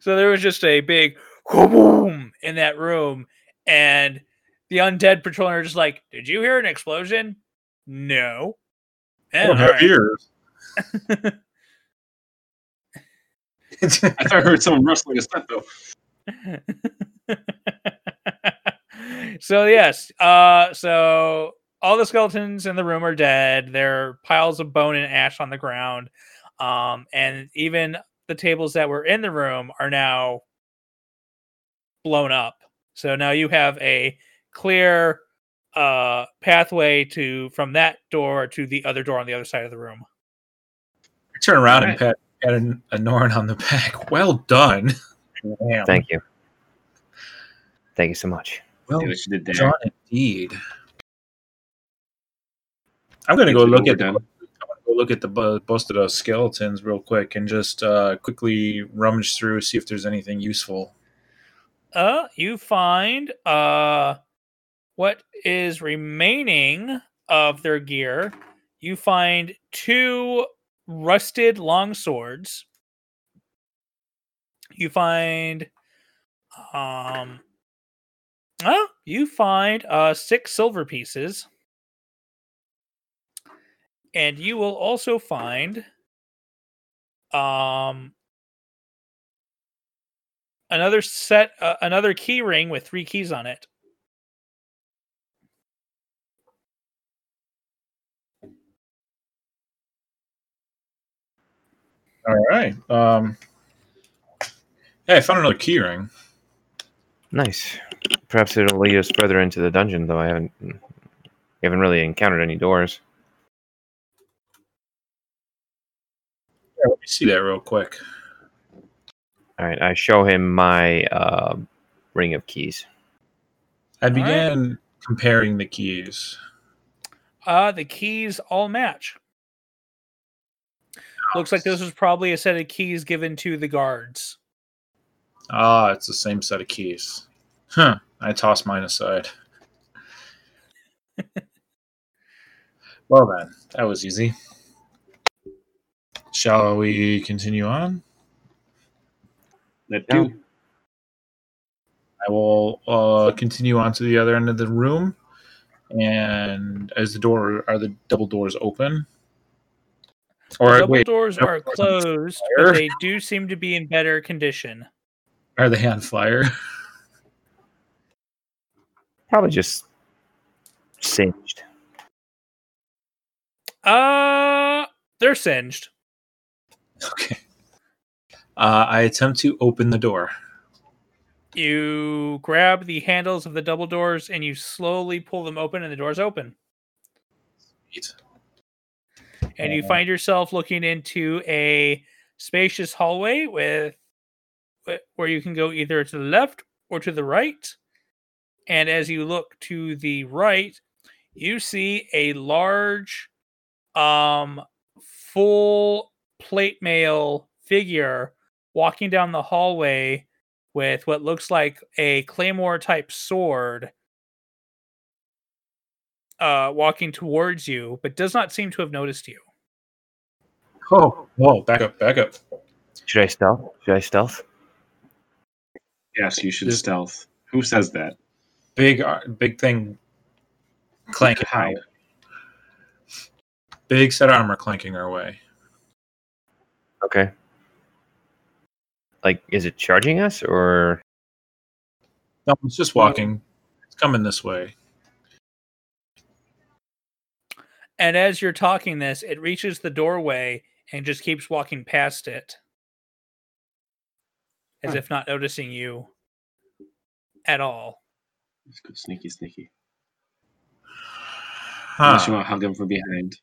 so there was just a big boom in that room, and the undead patrolman are just like, "Did you hear an explosion?" No. And, don't alright. ears. I thought I heard someone rustling a set though. so yes, uh, so all the skeletons in the room are dead. There are piles of bone and ash on the ground, um, and even the tables that were in the room are now blown up. So now you have a clear uh, pathway to from that door to the other door on the other side of the room. I turn around Alright. and pat, pat a, a Norn on the back. Well done. Damn. Thank you. Thank you so much. Well See what you did there. done indeed. I'm gonna go look the at. I'm gonna go look at the bu- most of those skeletons real quick and just uh, quickly rummage through see if there's anything useful. uh you find uh what is remaining of their gear you find two rusted long swords you find um oh you find uh six silver pieces and you will also find um another set uh, another key ring with three keys on it All right. Um, yeah, I found another key ring. Nice. Perhaps it'll lead us further into the dungeon, though. I haven't. We haven't really encountered any doors. Yeah, let me see that real quick. All right, I show him my uh, ring of keys. I right. began comparing the keys. uh the keys all match looks like this was probably a set of keys given to the guards Ah, it's the same set of keys. Huh. I tossed mine aside. well then, that was easy. Shall we continue on? That Yeah. do. I will uh, continue on to the other end of the room, and as the door are the double doors open, the double wait, doors double are closed fire? but they do seem to be in better condition are they on fire? Probably just singed. uh they're singed okay. Uh, I attempt to open the door. you grab the handles of the double doors and you slowly pull them open and the doors open Sweet. and you Uh, find yourself looking into a spacious hallway with where you can go either to the left or to the right and as you look to the right you see a large um full plate mail figure walking down the hallway with what looks like a claymore type sword uh walking towards you but does not seem to have noticed you Oh, whoa! Back up! Back up! Should I stealth? Should I stealth? Yes, you should This- stealth. Who says that? Big, ar- big thing, clanking. How? our. Big set of armor clanking our way. Okay. Like, is it charging us or? No, it's just walking. It's coming this way. And as you're talking this, it reaches the doorway and just keeps walking past it. As Huh. if not noticing you at all. Let's go sneaky, sneaky. Huh. Unless you want to hug him from behind.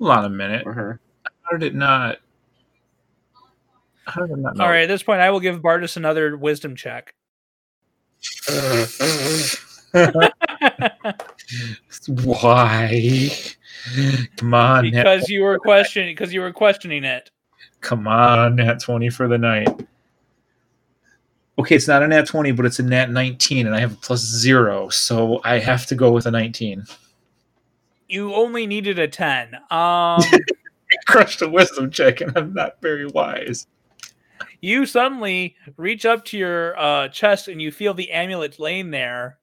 Hold on a minute. for her. How did it not? How did it not? All right, at this point, I will give Bardis another wisdom check. Why? Come on, Nat, because you were questioning because you were questioning it. come on, Nat twenty for the night. Okay, it's not a Nat twenty, but it's a Nat nineteen, and I have a plus zero, so I have to go with a nineteen. You only needed a ten. Um, I crushed a wisdom check, and I'm not very wise. you suddenly reach up to your uh, chest and you feel the amulet laying there,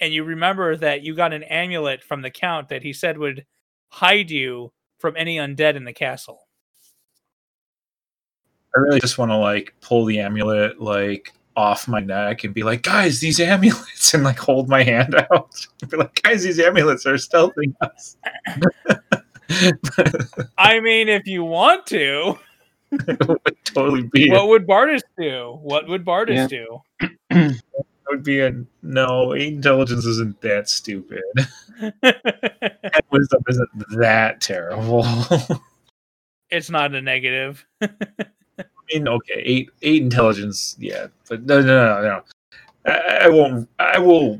and you remember that you got an amulet from the count that he said would hide you from any undead in the castle. I really just want to like pull the amulet like off my neck and be like, guys, these amulets, and like hold my hand out. be like, guys, these amulets are stealthing us. I mean, if you want to, would totally be. what would Bardis do? What would Bardis Yeah. do? it would be a no. Intelligence isn't that stupid. And wisdom isn't that terrible. It's not a negative. Mean, okay, eight eight intelligence, yeah, but no, no, no, no. I, I won't. I will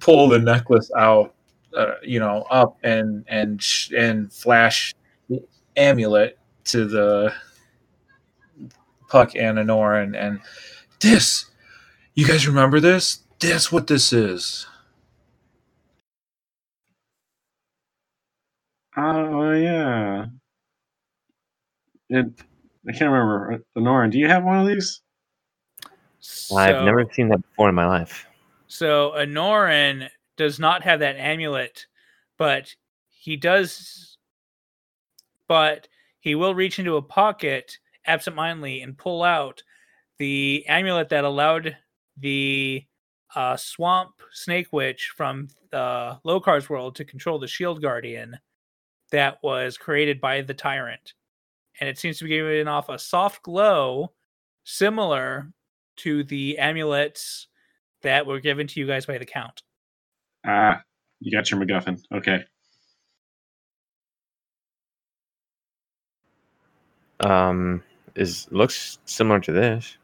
pull the necklace out, uh, you know, up and and and flash the amulet to the Puck and Honora and and this. You guys remember this? That's what this is. Oh yeah. It, I can't remember. Noran, do you have one of these? I've never seen that before in my life. So Anoran does not have that amulet, but he does. But he will reach into a pocket absentmindedly and pull out the amulet that allowed the uh, swamp snake witch from the Lokar's world to control the shield guardian that was created by the tyrant. And it seems to be giving off a soft glow similar to the amulets that were given to you guys by the count. Ah, you got your MacGuffin. Okay. Um, is looks similar to this.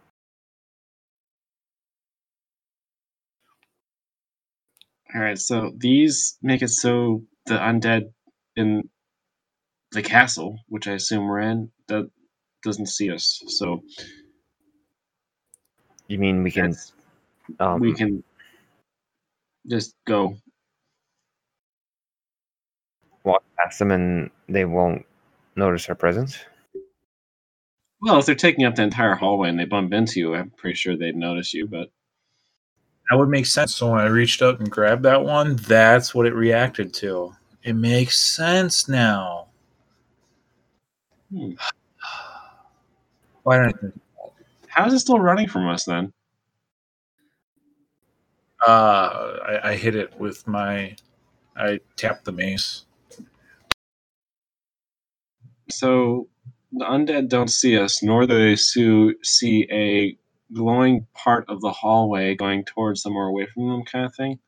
All right. So these make it so the undead in the castle, which I assume we're in, that doesn't see us. So You mean we can? Um, we can just go. walk past them and they won't notice our presence. Well, if they're taking up the entire hallway and they bump into you, I'm pretty sure they'd notice you. But That would make sense. So when I reached out and grabbed that one, that's what it reacted to. It makes sense now. Hmm. Why don't how is it still running from us then? uh, I, I hit it with my. I tapped the mace. So the undead don't see us, nor do they see a glowing part of the hallway going towards them or away from them, kind of thing.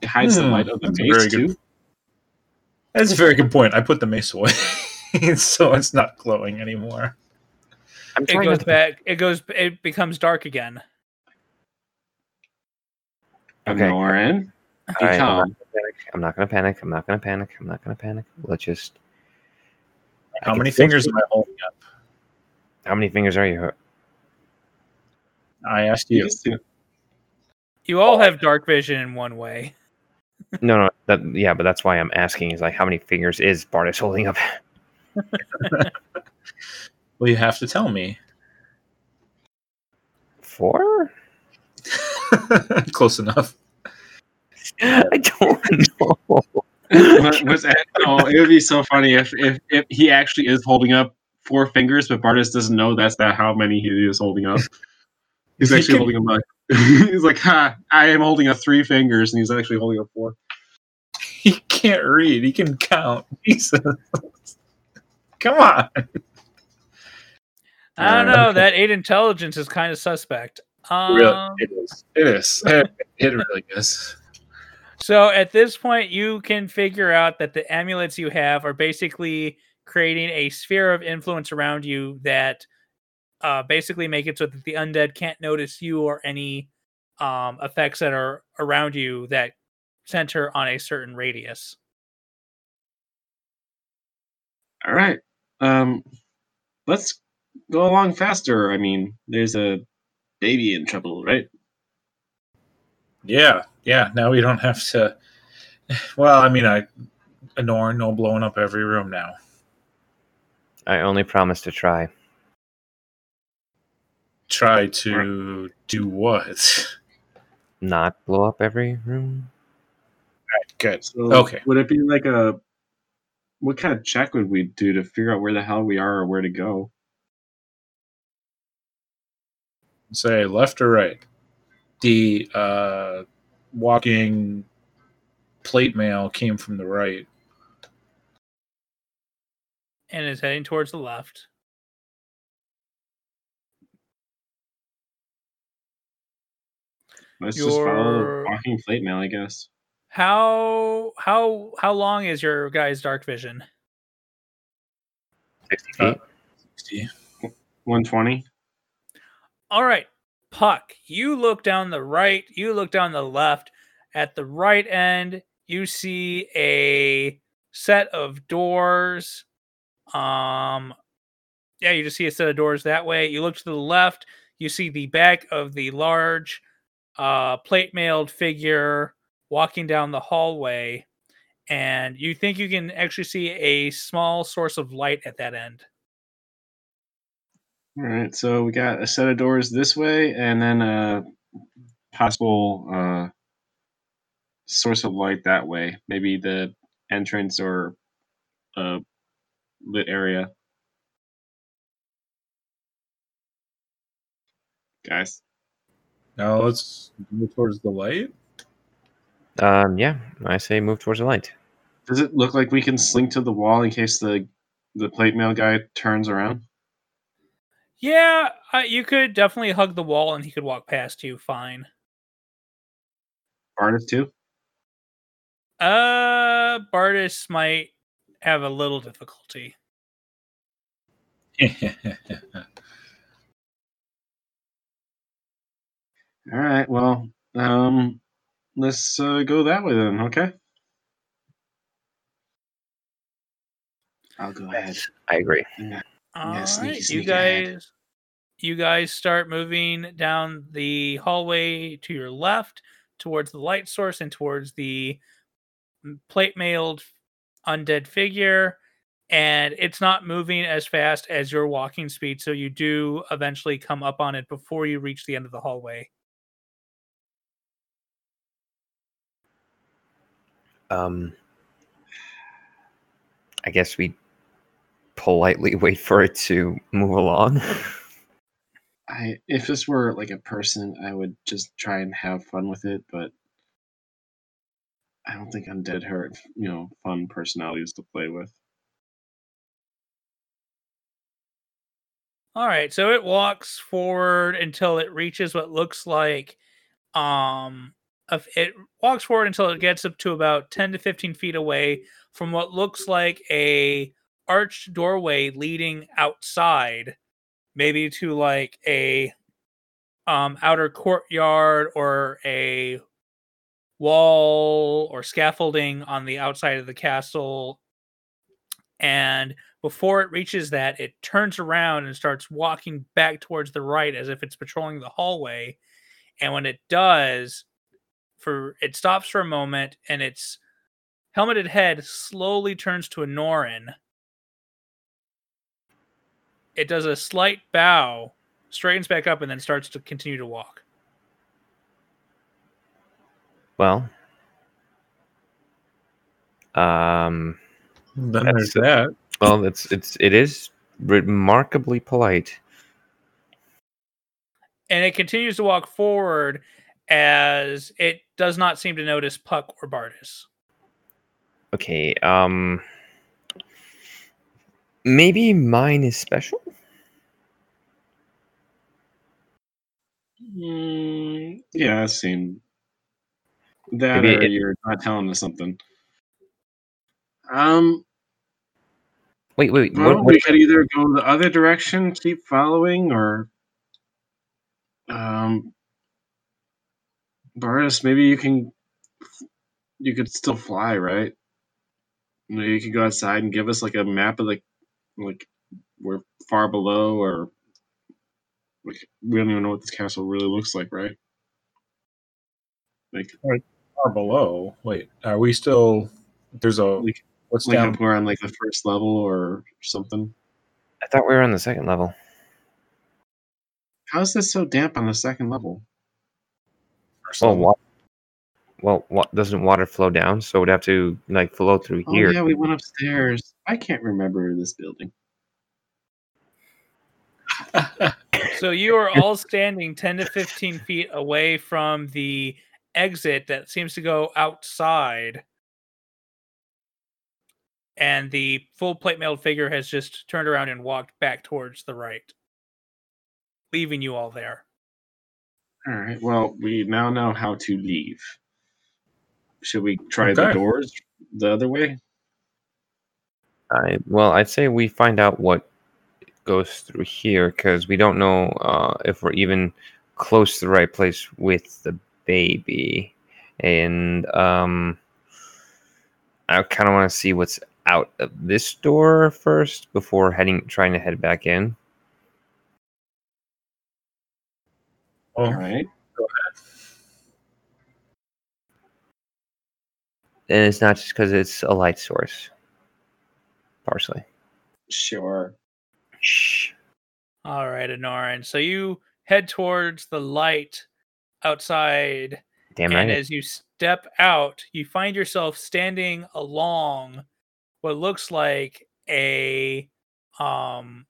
It hides the Hmm, light of the that's mace too. good- That's a very good point. I put the mace away, so it's not glowing anymore. It goes to back. It goes. It becomes dark again. Okay. Norin, All right, I'm, not gonna panic. I'm not gonna panic. I'm not gonna panic. I'm not gonna panic. Let's just. How many fingers see- am I holding up? How many fingers are you? I asked You you. can see- You all oh, have dark vision in one way. No, no. That yeah, but that's why I'm asking. Is like how many fingers is Bardis holding up? Well, you have to tell me. Four? Close enough. I don't know. What- what's that? Oh, it would be so funny if, if if he actually is holding up four fingers, but Bardis doesn't know that's that how many he is holding up. He's He actually can- holding them like he's like, ha! I am holding up three fingers, and he's actually holding up four. He can't read. He can count. Jesus. Come on. I don't Uh, know. That eight intelligence is kind of suspect. Um, Really, it is. It is. It, it really is. So at this point, you can figure out that the amulets you have are basically creating a sphere of influence around you that uh, basically make it so that the undead can't notice you or any um, effects that are around you that center on a certain radius. All right. Um, let's go along faster. I mean, there's a baby in trouble, right? Yeah, yeah. Now we don't have to. Well, I mean, I, Nor, no blowing up every room now. I only promise to try. Try to do what? Not blow up every room. Good. So Okay. Would it be like a what kind of check would we do to figure out where the hell we are or where to go? Say left or right. The uh, walking plate mail came from the right. and is heading towards the left. Let's just follow the walking plate mail, I guess. How how how long is your guy's dark vision? Sixty Uh, feet. See? 120. All right, Puck, you look down the right, you look down the left. At the right end, you see a set of doors. Um yeah, you just see a set of doors that way. You look to the left, you see the back of the large uh plate mailed figure walking down the hallway and you think you can actually see a small source of light at that end. All right, so we got a set of doors this way, and then a possible uh, source of light that way. Maybe the entrance or a lit area. Guys, Now let's move towards the light. Um, yeah, I say move towards the light. does it look like we can slink to the wall in case the the plate mail guy turns around? Yeah, uh, you could definitely hug the wall and he could walk past you fine. Artist too. Uh, Bardis might have a little difficulty. All right. Well, um, let's uh, go that way then. Okay. I'll go ahead. I agree. All right, sneaky, you sneaky guys, ahead. you guys start moving down the hallway to your left towards the light source and towards the plate mailed undead figure. And it's not moving as fast as your walking speed, so you do eventually come up on it before you reach the end of the hallway. Um, I guess we politely wait for it to move along. I if this were like a person, I would just try and have fun with it, but I don't think undead hurt, you know, fun personalities to play with. All right, so it walks forward until it reaches what looks like um of it walks forward until it gets up to about 10 to 15 feet away from what looks like a arched doorway leading outside maybe to like a um outer courtyard or a wall or scaffolding on the outside of the castle and before it reaches that, it turns around and starts walking back towards the right as if it's patrolling the hallway. And when it does, for it stops for a moment and its helmeted head slowly turns to a Norin. It does a slight bow, straightens back up, and then starts to continue to walk. well, um, then That's- there's that. well, it's it's it is remarkably polite. And it continues to walk forward as it does not seem to notice Puck or Bardis. Okay, um, maybe mine is special. Mm, yeah, it seemed That Maybe or it- you're not telling us something. Um, Wait, wait. well, what, we could either go the other direction, keep following, or um, Bardis, maybe you can. You could still fly, right? Maybe you could go outside and give us like a map of like, like we're far below, or like we don't even know what this castle really looks like, right? Like, Far below. Wait, are we still? There's a like, what's like down? we're on like the first level or something. I thought we were on the second level. How is this so damp on the second level? First Well, level? wa- well, what doesn't water flow down? So it would have to like flow through Oh here. yeah, we went upstairs. I can't remember this building. So you are all standing 10 to 15 feet away from the exit that seems to go outside. And the full plate mailed figure has just turned around and walked back towards the right, leaving you all there. All right. Well, we now know how to leave. Should we try the doors the other way? I well, I'd say we find out what goes through here because we don't know uh, if we're even close to the right place with the baby, and um, I kind of want to see what's out of this door first before heading, trying to head back in. All Well, right. And it's not just because it's a light source, partially. Sure. Shh. All right, Anoran. So you head towards the light outside Damn and right. as you step out, you find yourself standing along what looks like a um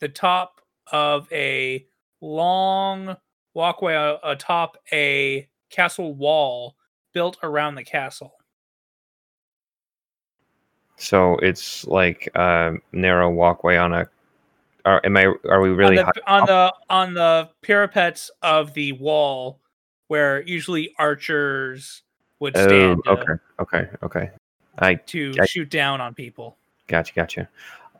the top of a long walkway atop a castle wall built around the castle. So it's like a narrow walkway on a. Are, am I? Are we really on high? the, on the on the parapets of the wall where usually archers would Oh, stand to, okay, okay, okay. I to I- shoot down on people. gotcha, gotcha.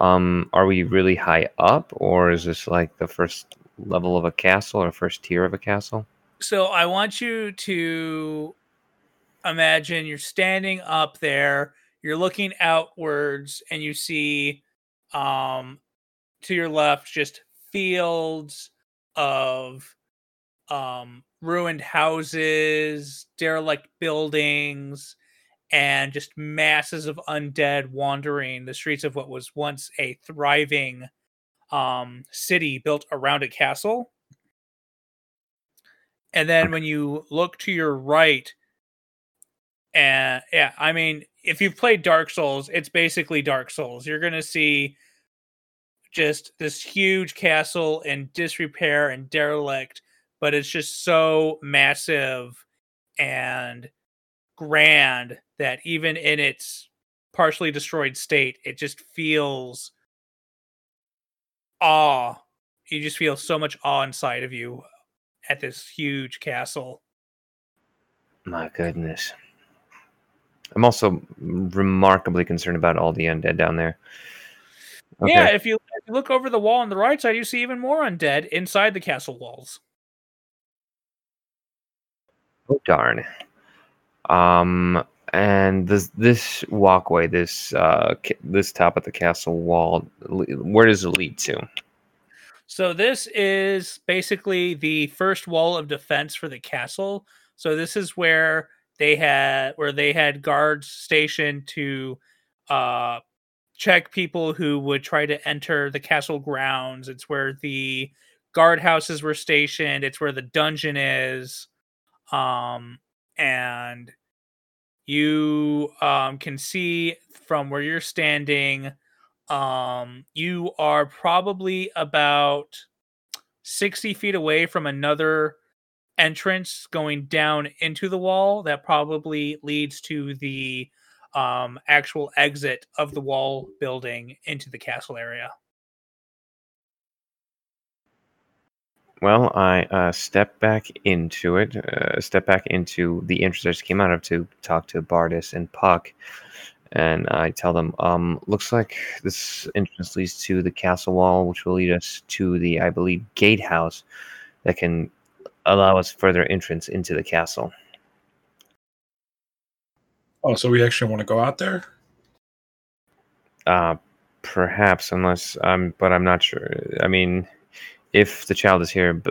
Um, are we really high up, or is this like the first level of a castle or first tier of a castle? So I want you to imagine you're standing up there, you're looking outwards, and you see um to your left just fields of um ruined houses, derelict buildings, and just masses of undead wandering the streets of what was once a thriving um city built around a castle. And then when you look to your right, and yeah, I mean, if you've played Dark Souls, it's basically Dark Souls. You're gonna see just this huge castle in disrepair and derelict, but it's just so massive and grand that even in its partially destroyed state, it just feels awe. You just feel so much awe inside of you at this huge castle. My goodness. I'm also remarkably concerned about all the undead down there. Yeah, if you, if you look over the wall on the right side, you see even more undead inside the castle walls. Oh darn. Um, and this this walkway, this uh, this top of the castle wall, where does it lead to? So this is basically the first wall of defense for the castle. So this is where they had where they had guards stationed to uh check people who would try to enter the castle grounds. It's where the guardhouses were stationed. It's where the dungeon is. Um and you um can see from where you're standing um you are probably about 60 feet away from another entrance going down into the wall that probably leads to the um actual exit of the wall building into the castle area Well, I uh, step back into it, uh, step back into the entrance I just came out of to talk to Bardis and Puck, and I tell them, um, looks like this entrance leads to the castle wall, which will lead us to the, I believe, gatehouse that can allow us further entrance into the castle. Oh, so we actually want to go out there? Uh, perhaps, unless um, but I'm not sure. I mean, if the child is here, b-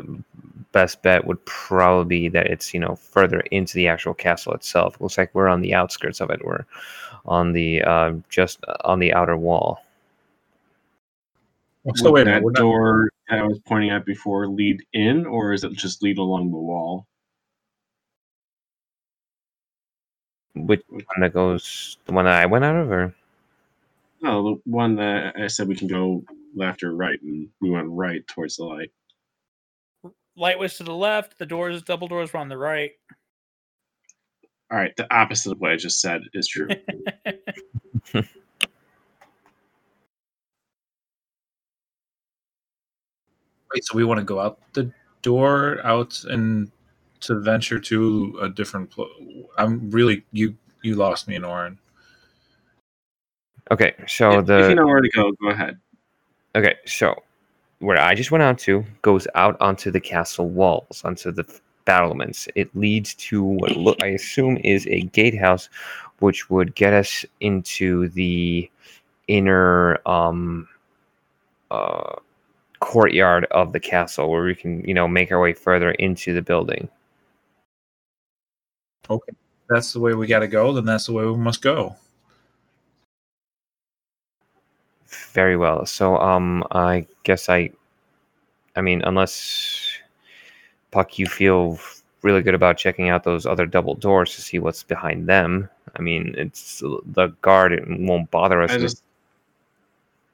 best bet would probably be that it's you know further into the actual castle itself. looks like we're on the outskirts of it. We're on the uh, just on the outer wall. So Would wait, that not- door that I was pointing at before lead in, or is it just lead along the wall? Which one that goes? The one that I went out of, or No, the one that I said we can go left or right, and we went right towards the light. Light was to the left. The doors, double doors, were on the right. All right, the opposite of what I just said is true. Wait, so we want to go out the door out and to venture to a different pl- I'm really you you lost me Anoran. okay. So if, the if you know where to go, go ahead. Okay, so where I just went out to goes out onto the castle walls, onto the battlements. It leads to what look, I assume is a gatehouse, which would get us into the inner um, uh, courtyard of the castle, where we can, you know, make our way further into the building. Okay, that's the way we got to go, then that's the way we must go. Very well. So, um, I guess I, I mean, unless Puck, you feel really good about checking out those other double doors to see what's behind them. I mean, it's the guard it won't bother us. I with- just,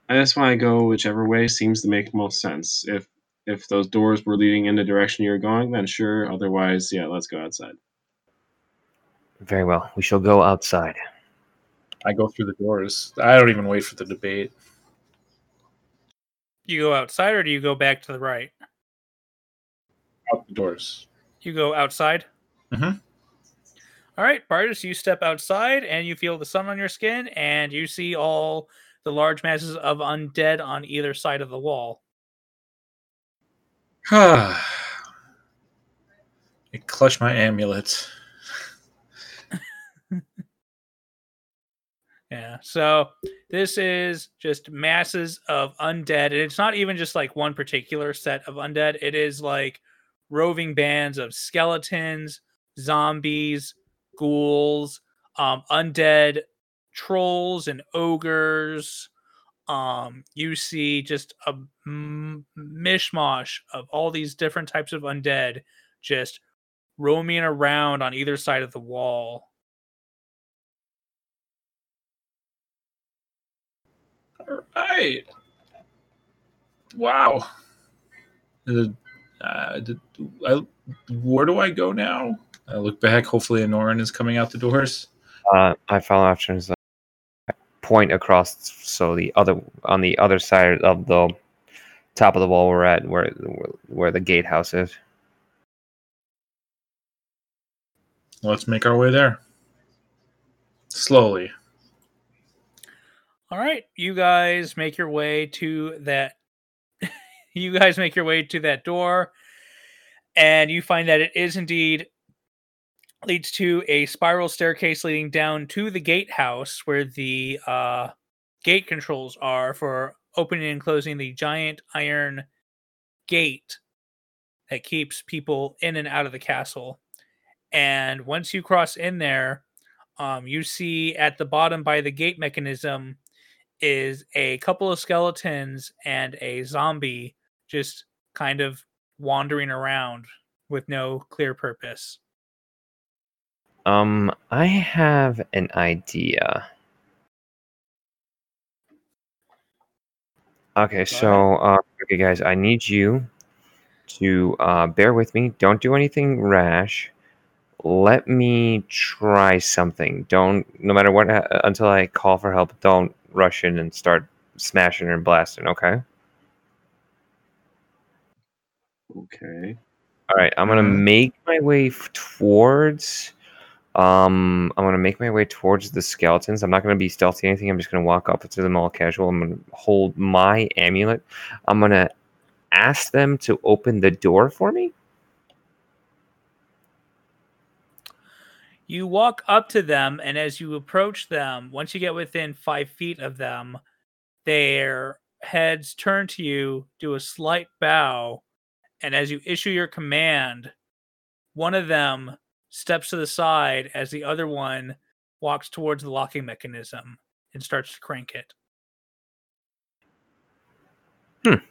I just want to go whichever way seems to make most sense. If if those doors were leading in the direction you're going, then sure. Otherwise, yeah, let's go outside. Very well. We shall go outside. I go through the doors. I don't even wait for the debate. You go outside, or do you go back to the right? Out the doors. You go outside. Mhm. All right, Bardis, you step outside and you feel the sun on your skin, and you see all the large masses of undead on either side of the wall. Ah! I clutch my amulet. Yeah. So this is just masses of undead. And it's not even just like one particular set of undead. It is like roving bands of skeletons, zombies, ghouls, um, undead trolls and ogres. Um, you see just a m- mishmash of all these different types of undead just roaming around on either side of the wall. All right. Wow. Uh, uh, did- I, where do I go now? I look back. Hopefully, Anoran is coming out the doors. Uh, I follow after uh, point across, so the other on the other side of the top of the wall we're at, where where the gatehouse is. Let's make our way there. Slowly. All right, you guys make your way to that. you guys make your way to that door, and you find that it is indeed leads to a spiral staircase leading down to the gatehouse, where the uh, gate controls are for opening and closing the giant iron gate that keeps people in and out of the castle. And once you cross in there, um, you see at the bottom by the gate mechanism is a couple of skeletons and a zombie just kind of wandering around with no clear purpose. Um, I have an idea. Okay, so uh, okay, guys, I need you to uh, bear with me. Don't do anything rash. Let me try something. Don't, no matter what, until I call for help. Don't rush in and start smashing and blasting. Okay. Okay. All right, I'm gonna Mhm. make my way towards. Um, I'm gonna make my way towards the skeletons. I'm not gonna be stealthy or anything. I'm just gonna walk up to them all casual. I'm gonna hold my amulet. I'm gonna ask them to open the door for me. You walk up to them, and as you approach them, once you get within five feet of them, their heads turn to you, do a slight bow, and as you issue your command, one of them steps to the side as the other one walks towards the locking mechanism and starts to crank it. Hmm.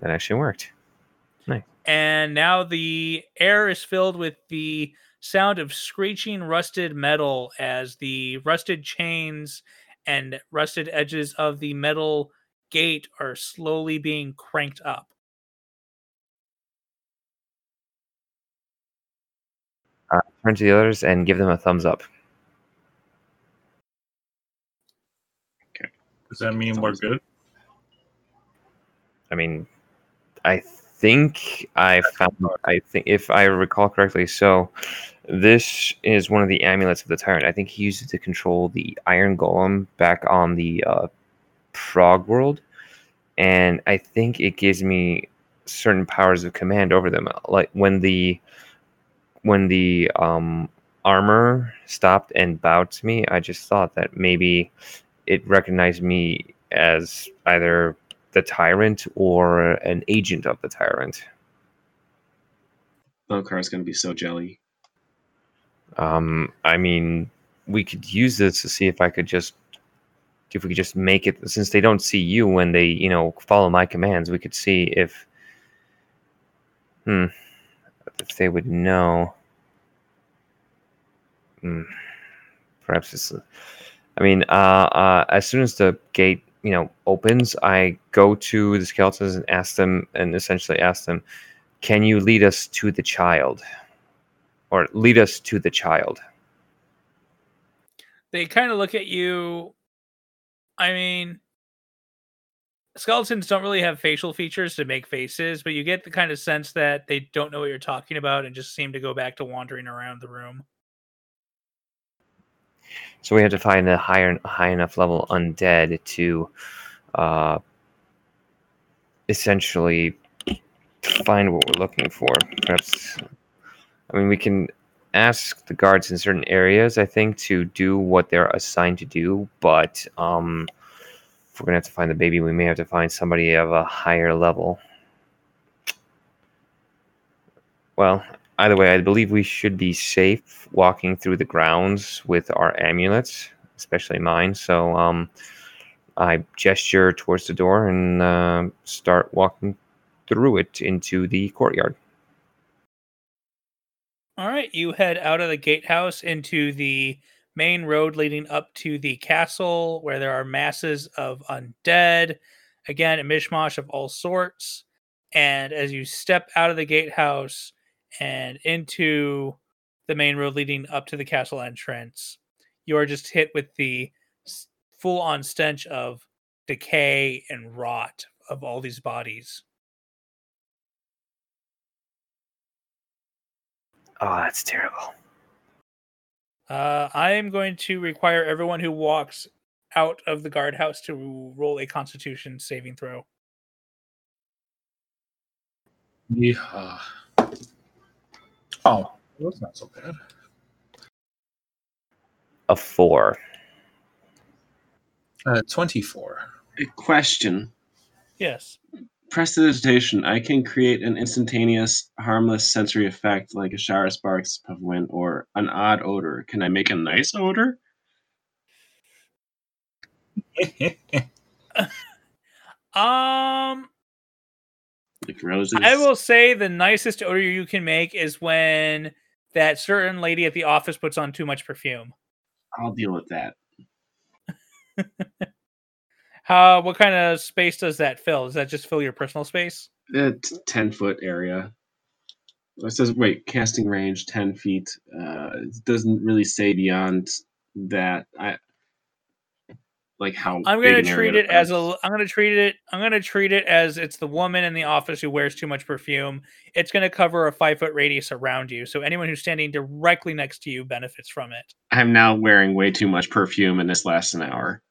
That actually worked. Nice. And now the air is filled with the sound of screeching rusted metal as the rusted chains and rusted edges of the metal gate are slowly being cranked up. Uh, turn to the others and give them a thumbs up. Okay. Does that mean we're good? I mean, I think I found. I think if I recall correctly, so this is one of the amulets of the tyrant. I think he used it to control the iron golem back on the uh, Frog world, and I think it gives me certain powers of command over them. Like when the when the um, armor stopped and bowed to me, I just thought that maybe it recognized me as either the tyrant or an agent of the tyrant. Bokar's gonna be so jelly. Um, I mean, we could use this to see if I could just, if we could just make it, since they don't see you when they, you know, follow my commands, we could see if, hmm, if they would know. Hmm, perhaps it's, I mean, uh, uh, as soon as the gate, you know, opens, I go to the skeletons and ask them, and essentially ask them, can you lead us to the child? Or lead us to the child. They kind of look at you. I mean, skeletons don't really have facial features to make faces, but you get the kind of sense that they don't know what you're talking about and just seem to go back to wandering around the room. So we have to find a higher, high enough level undead to, uh, essentially find what we're looking for. Perhaps, I mean, we can ask the guards in certain areas. I think to do what they're assigned to do, but um, if we're gonna have to find the baby, we may have to find somebody of a higher level. Well, either way, I believe we should be safe walking through the grounds with our amulets, especially mine. So um, I gesture towards the door and uh, start walking through it into the courtyard. All right, you head out of the gatehouse into the main road leading up to the castle where there are masses of undead. Again, a mishmash of all sorts. And as you step out of the gatehouse and into the main road leading up to the castle entrance, you are just hit with the full on stench of decay and rot of all these bodies. Oh, that's terrible. Uh, I am going to require everyone who walks out of the guardhouse to roll a Constitution saving throw. Yeah. Oh, that's not so bad. A four. Uh, 24. A question. Yes. Prestidigitation. I can create an instantaneous, harmless sensory effect like a shower of sparks, puff of wind, or an odd odor. Can I make a nice odor? Um, Like roses? I will say the nicest odor you can make is when that certain lady at the office puts on too much perfume. I'll deal with that. How? What kind of space does that fill? Does that just fill your personal space? A t- 10 foot area. It says, wait, casting range 10 feet. Uh, it doesn't really say beyond that. I like how I'm gonna treat it as a. I'm gonna treat it. I'm gonna treat it as it's the woman in the office who wears too much perfume. It's gonna cover a five foot radius around you, so anyone who's standing directly next to you benefits from it. I'm now wearing way too much perfume, and this lasts an hour.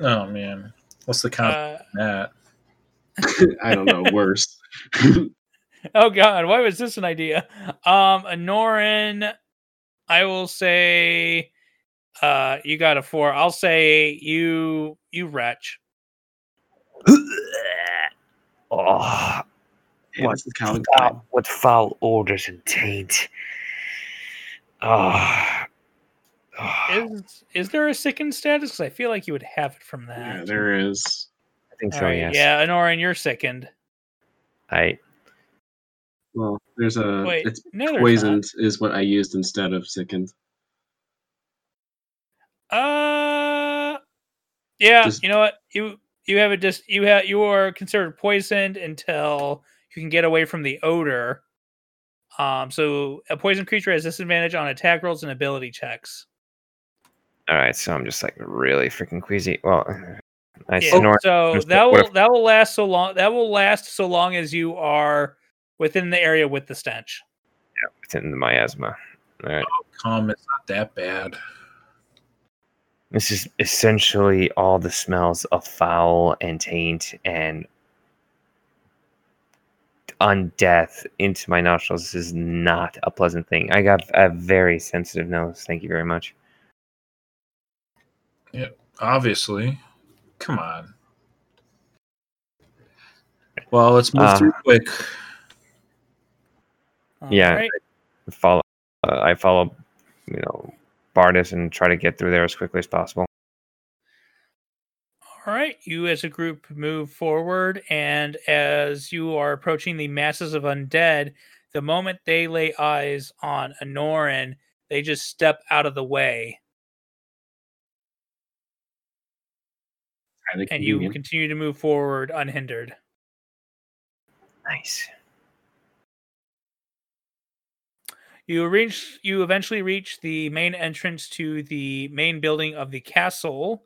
Oh man, what's the count Uh, that? I don't know. Worse. oh God, why was this an idea? Um, Anoran, I will say, uh, you got a four. I'll say you, you wretch. oh, Hey, What? this is Calvin foul, Klein. what foul odors and taint. Oh. Is is there a sickened status? Because I feel like you would have it from that. Yeah, there is. I think so, All right, yes. Yeah, Anoran, you're sickened. I Well, there's a. Wait, it's no, there's not. poisoned is what I used instead of sickened. Uh, yeah. Just- you know what? You you have a just you have you are considered poisoned until you can get away from the odor. Um, so a poison creature has disadvantage on attack rolls and ability checks. all right, so I'm just like really freaking queasy. Well, I Yeah, snort. so that will if- that will last so long. That will last so long as you are within the area with the stench. Yeah, within the miasma. All right. Calm, it's not that bad. This is essentially all the smells of foul and taint and undeath into my nostrils. This is not a pleasant thing. I got a very sensitive nose. Thank you very much. Yeah, obviously, come on. Well, let's move Uh, through quick. Yeah. Alright, Follow. Uh, I follow. You know, Bardis and try to get through there as quickly as possible. All right, you as a group move forward, and as you are approaching the masses of undead, the moment they lay eyes on Anoran, they just step out of the way, and you continue to move forward unhindered. Nice. You reach. You eventually reach the main entrance to the main building of the castle,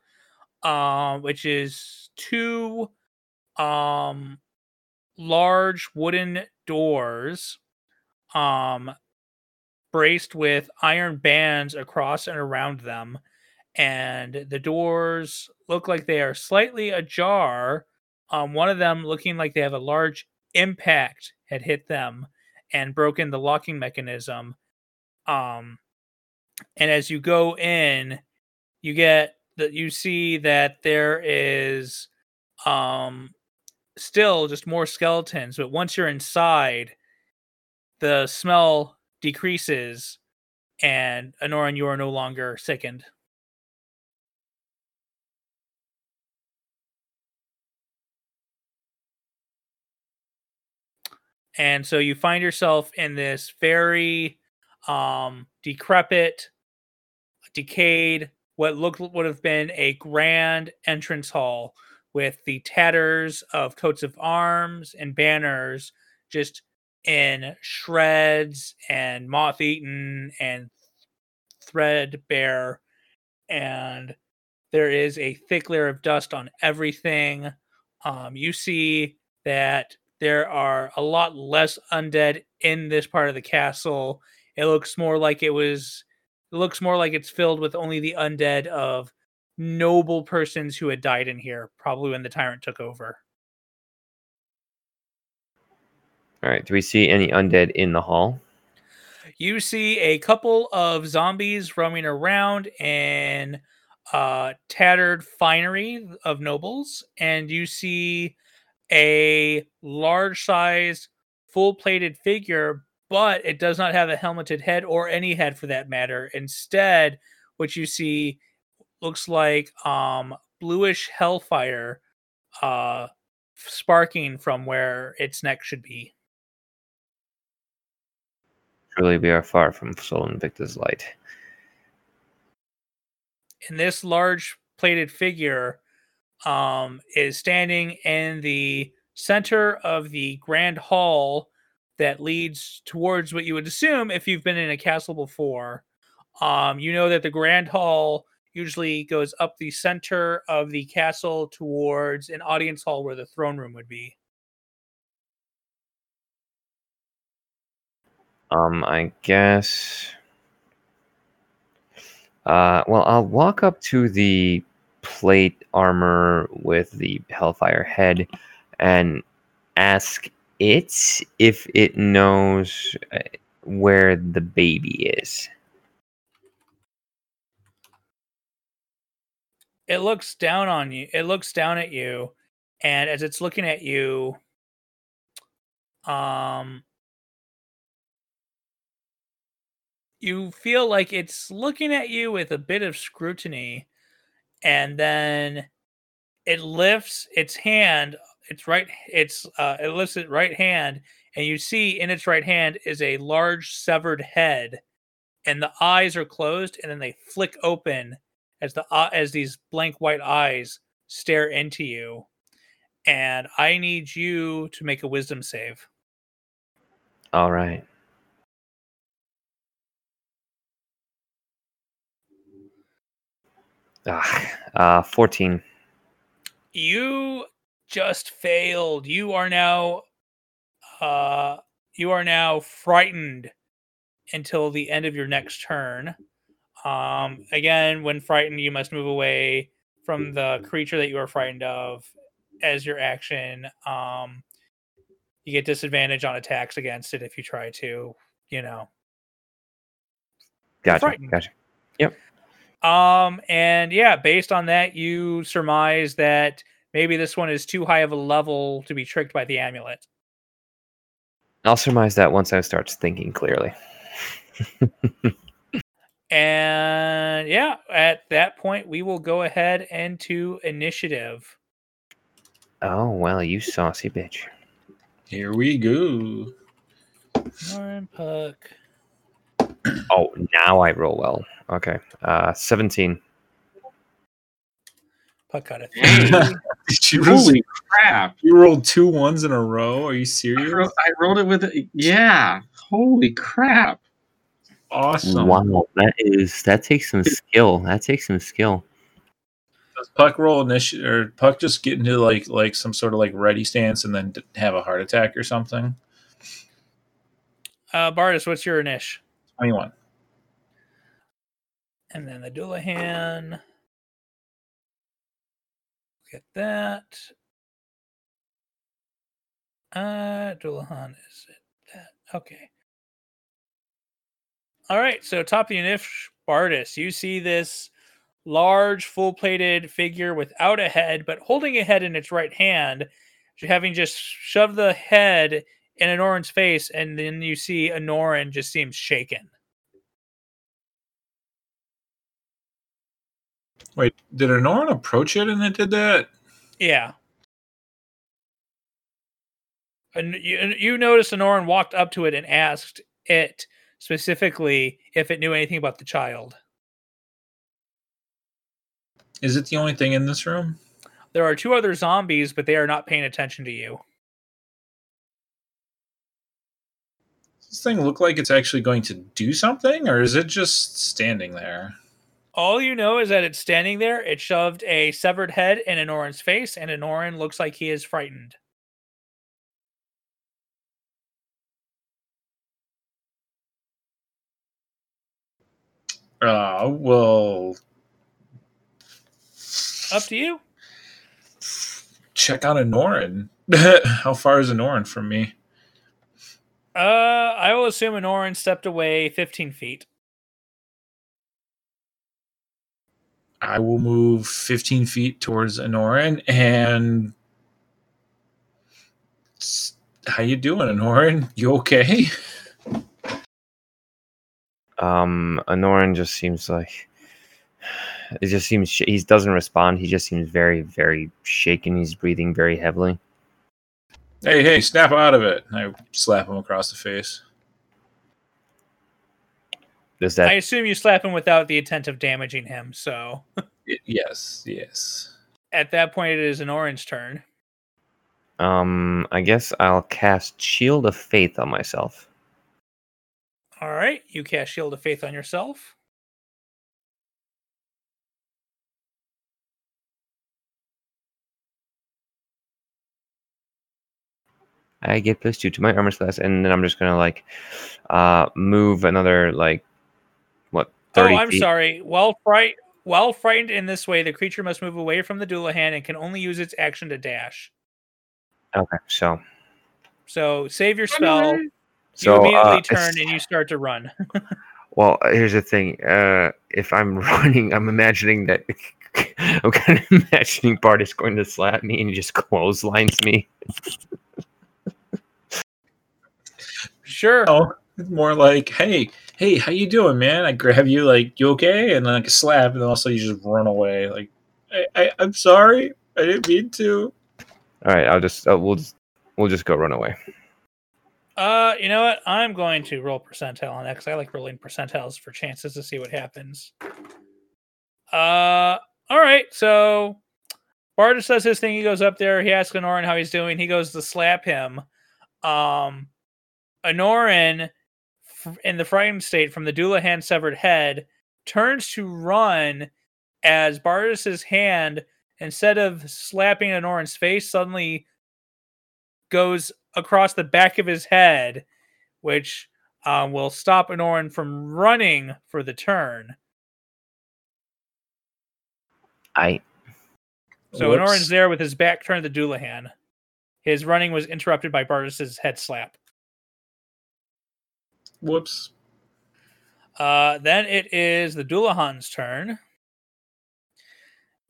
um, which is two um, large wooden doors, um, braced with iron bands across and around them, and the doors look like they are slightly ajar. Um, one of them looking like they have a large impact had hit them and broken the locking mechanism. Um, and as you go in, you get that you see that there is um still just more skeletons, but once you're inside, the smell decreases, and Anoran, you are no longer sickened. And so you find yourself in this very um, decrepit, decayed, what looked would have been a grand entrance hall with the tatters of coats of arms and banners just in shreds and moth eaten and threadbare. And there is a thick layer of dust on everything. Um, you see that there are a lot less undead in this part of the castle. It looks more like it was it looks more like it's filled with only the undead of noble persons who had died in here, probably when the tyrant took over. All right. Do we see any undead in the hall? You see a couple of zombies roaming around in uh, tattered finery of nobles, and you see a large sized, full plated figure, but it does not have a helmeted head or any head for that matter. Instead, what you see looks like um, bluish hellfire uh, sparking from where its neck should be. Truly, we are far from Sol Invictus light. and this large plated figure um, is standing in the center of the grand hall that leads towards what you would assume if you've been in a castle before. Um, you know that the grand hall usually goes up the center of the castle towards an audience hall where the throne room would be. Um, I guess. Uh, well, I'll walk up to the plate armor with the Hellfire head and ask it if it knows uh, where the baby is. It looks down on you. It looks down at you, and as it's looking at you, um, you feel like it's looking at you with a bit of scrutiny, and then it lifts its hand. Its right. It's uh, it lifts its right hand, and you see in its right hand is a large severed head, and the eyes are closed, and then they flick open as the uh, as these blank white eyes stare into you. And I need you to make a wisdom save. All right. Uh, 14. You just failed. You are now uh you are now frightened until the end of your next turn. Um again, when frightened, you must move away from the creature that you are frightened of as your action. Um you get disadvantage on attacks against it if you try to, you know. Gotcha. frightened. Gotcha. Um, and yeah, based on that, you surmise that maybe this one is too high of a level to be tricked by the amulet. I'll surmise that once I start thinking clearly. And yeah, at that point, we will go ahead and to initiative. Oh, well, you saucy bitch. Here we go. Lauren Puck. Oh, now I roll well. Okay. Uh, 17. Puck got a Dang. three. you, rolled, Holy crap! you rolled two ones in a row. Are you I serious? I rolled it with a, yeah. Holy crap! Awesome. Wow, that is that takes some skill. That takes some skill. Does Puck roll initiative or Puck just get into like like some sort of like ready stance and then d- have a heart attack or something? Uh, Bardis, what's your niche? Twenty one. And then the Dullahan. Get that. Uh, Dullahan is it that? Okay. All right. So top of the Bardis, you see this large, full-plated figure without a head, but holding a head in its right hand, having just shoved the head in Anoran's face, and then you see Anoran just seems shaken. Wait, did Anoran approach it and it did that? Yeah. And you, you noticed Anoran walked up to it and asked it specifically if it knew anything about the child. Is it the only thing in this room? There are two other zombies, but they are not paying attention to you. Does this thing look like it's actually going to do something, or is it just standing there? All you know is that it's standing there. It shoved a severed head in Anoran's face, and Anoran looks like he is frightened. Uh, well, Up to you. check out Anoran. How far is Anoran from me? Uh, I will assume Anoran stepped away 15 feet. I will move 15 feet towards Anoran and how you doing, Anoran? You okay? Um, Anoran just seems like it just seems sh- he doesn't respond. He just seems very, very shaken. He's breathing very heavily. Hey, hey, snap out of it. I slap him across the face. Does that? I assume you slap him without the intent of damaging him. So. yes. Yes. At that point, it is Anoran's turn. Um, I guess I'll cast Shield of Faith on myself. All right, you cast Shield of Faith on yourself. I get plus two to my armor class, and then I'm just gonna like uh move another like what Oh, thirty I'm feet. sorry. While fright while frightened in this way, the creature must move away from the Dullahan and can only use its action to dash. Okay, so So save your spell. So, You immediately uh, turn and you start to run. Well, here's the thing. Uh, if I'm running, I'm imagining that I'm kind of imagining Bardis going to slap me and he just clotheslines me. Sure. Oh, it's more like, hey, hey, how you doing, man? I grab you, like, you okay? And then like a slap, and then also you just run away. Like, I, I, I'm sorry, I didn't mean to. All right, I'll just uh, we'll just we'll just go run away. Uh, you know what? I'm going to roll percentile on that because I like rolling percentiles for chances to see what happens. Uh, all right. So Bardis does his thing. He goes up there. He asks Anoran how he's doing. He goes to slap him. Um, Anoran, f- in the frightened state from the Dullahan severed head, turns to run as Bardis's hand, instead of slapping Anoran's face, suddenly goes across the back of his head, which um, will stop Anoran from running for the turn. I So Whoops. Anoran's there with his back turned to Dullahan. His running was interrupted by Bardis's head slap. Whoops. Uh, then it is the Dullahan's turn.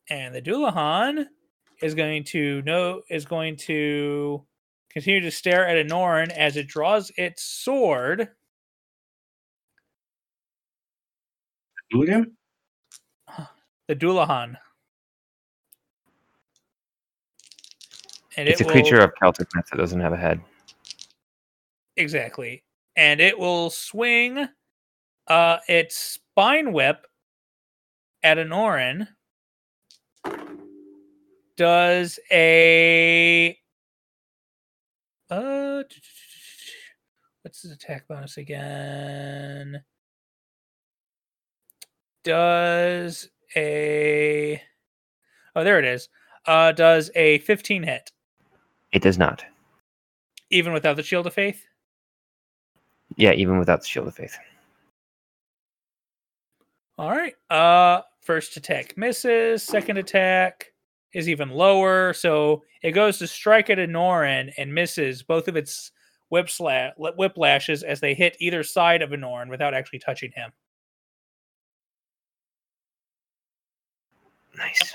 And the Dullahan is going to know is going to continue to stare at Anoran as it draws its sword. Who again? The Dullahan. And it's it a creature of Celtic myth that doesn't have a head. Exactly. And it will swing uh its spine whip at Anoran. Does a uh what's his attack bonus again? Does a oh there it is. Uh does a 15 hit, It does not. even without the shield of faith? Yeah, even without the shield of faith. All right. Uh first attack misses, second attack is even lower, so it goes to strike at Anoran and misses both of its whip sla- whip lashes as they hit either side of Anoran without actually touching him. Nice.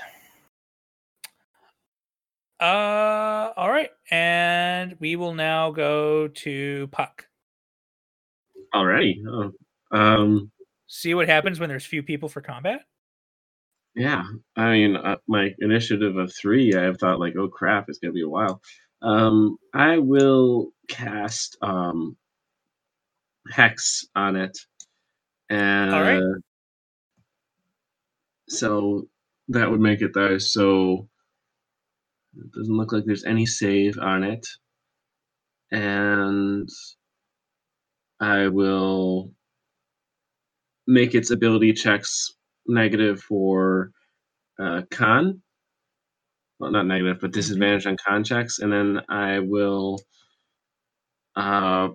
Uh all right. And we will now go to Puck. Already. Oh. Um. See what happens when there's few people for combat? Yeah. I mean, uh, my initiative of three, I have thought like, oh crap, it's gonna be a while. Um. I will cast um. Hex on it, and right. so that would make it there. So it doesn't look like there's any save on it, and I will make its ability checks negative for uh, con. Well, not negative, but disadvantage on con checks, and then I will. Uh,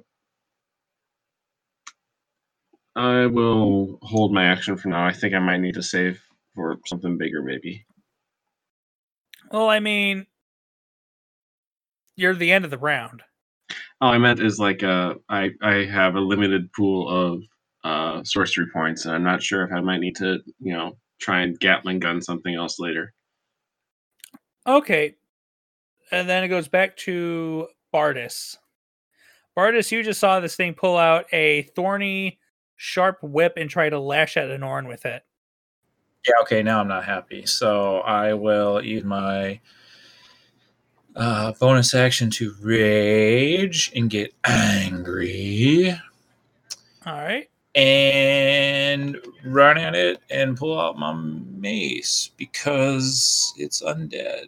I will hold my action for now. I think I might need to save for something bigger, maybe. Well, I mean, you're the end of the round. Oh, I meant is like uh, I I have a limited pool of uh, sorcery points, and I'm not sure if I might need to, you know, try and Gatling gun something else later. Okay. And then it goes back to Bardis. Bardis, you just saw this thing pull out a thorny, sharp whip and try to lash at Anoran with it. Yeah, okay, now I'm not happy. So I will use my uh, bonus action to rage and get angry All right. and run at it and pull out my mace because it's undead.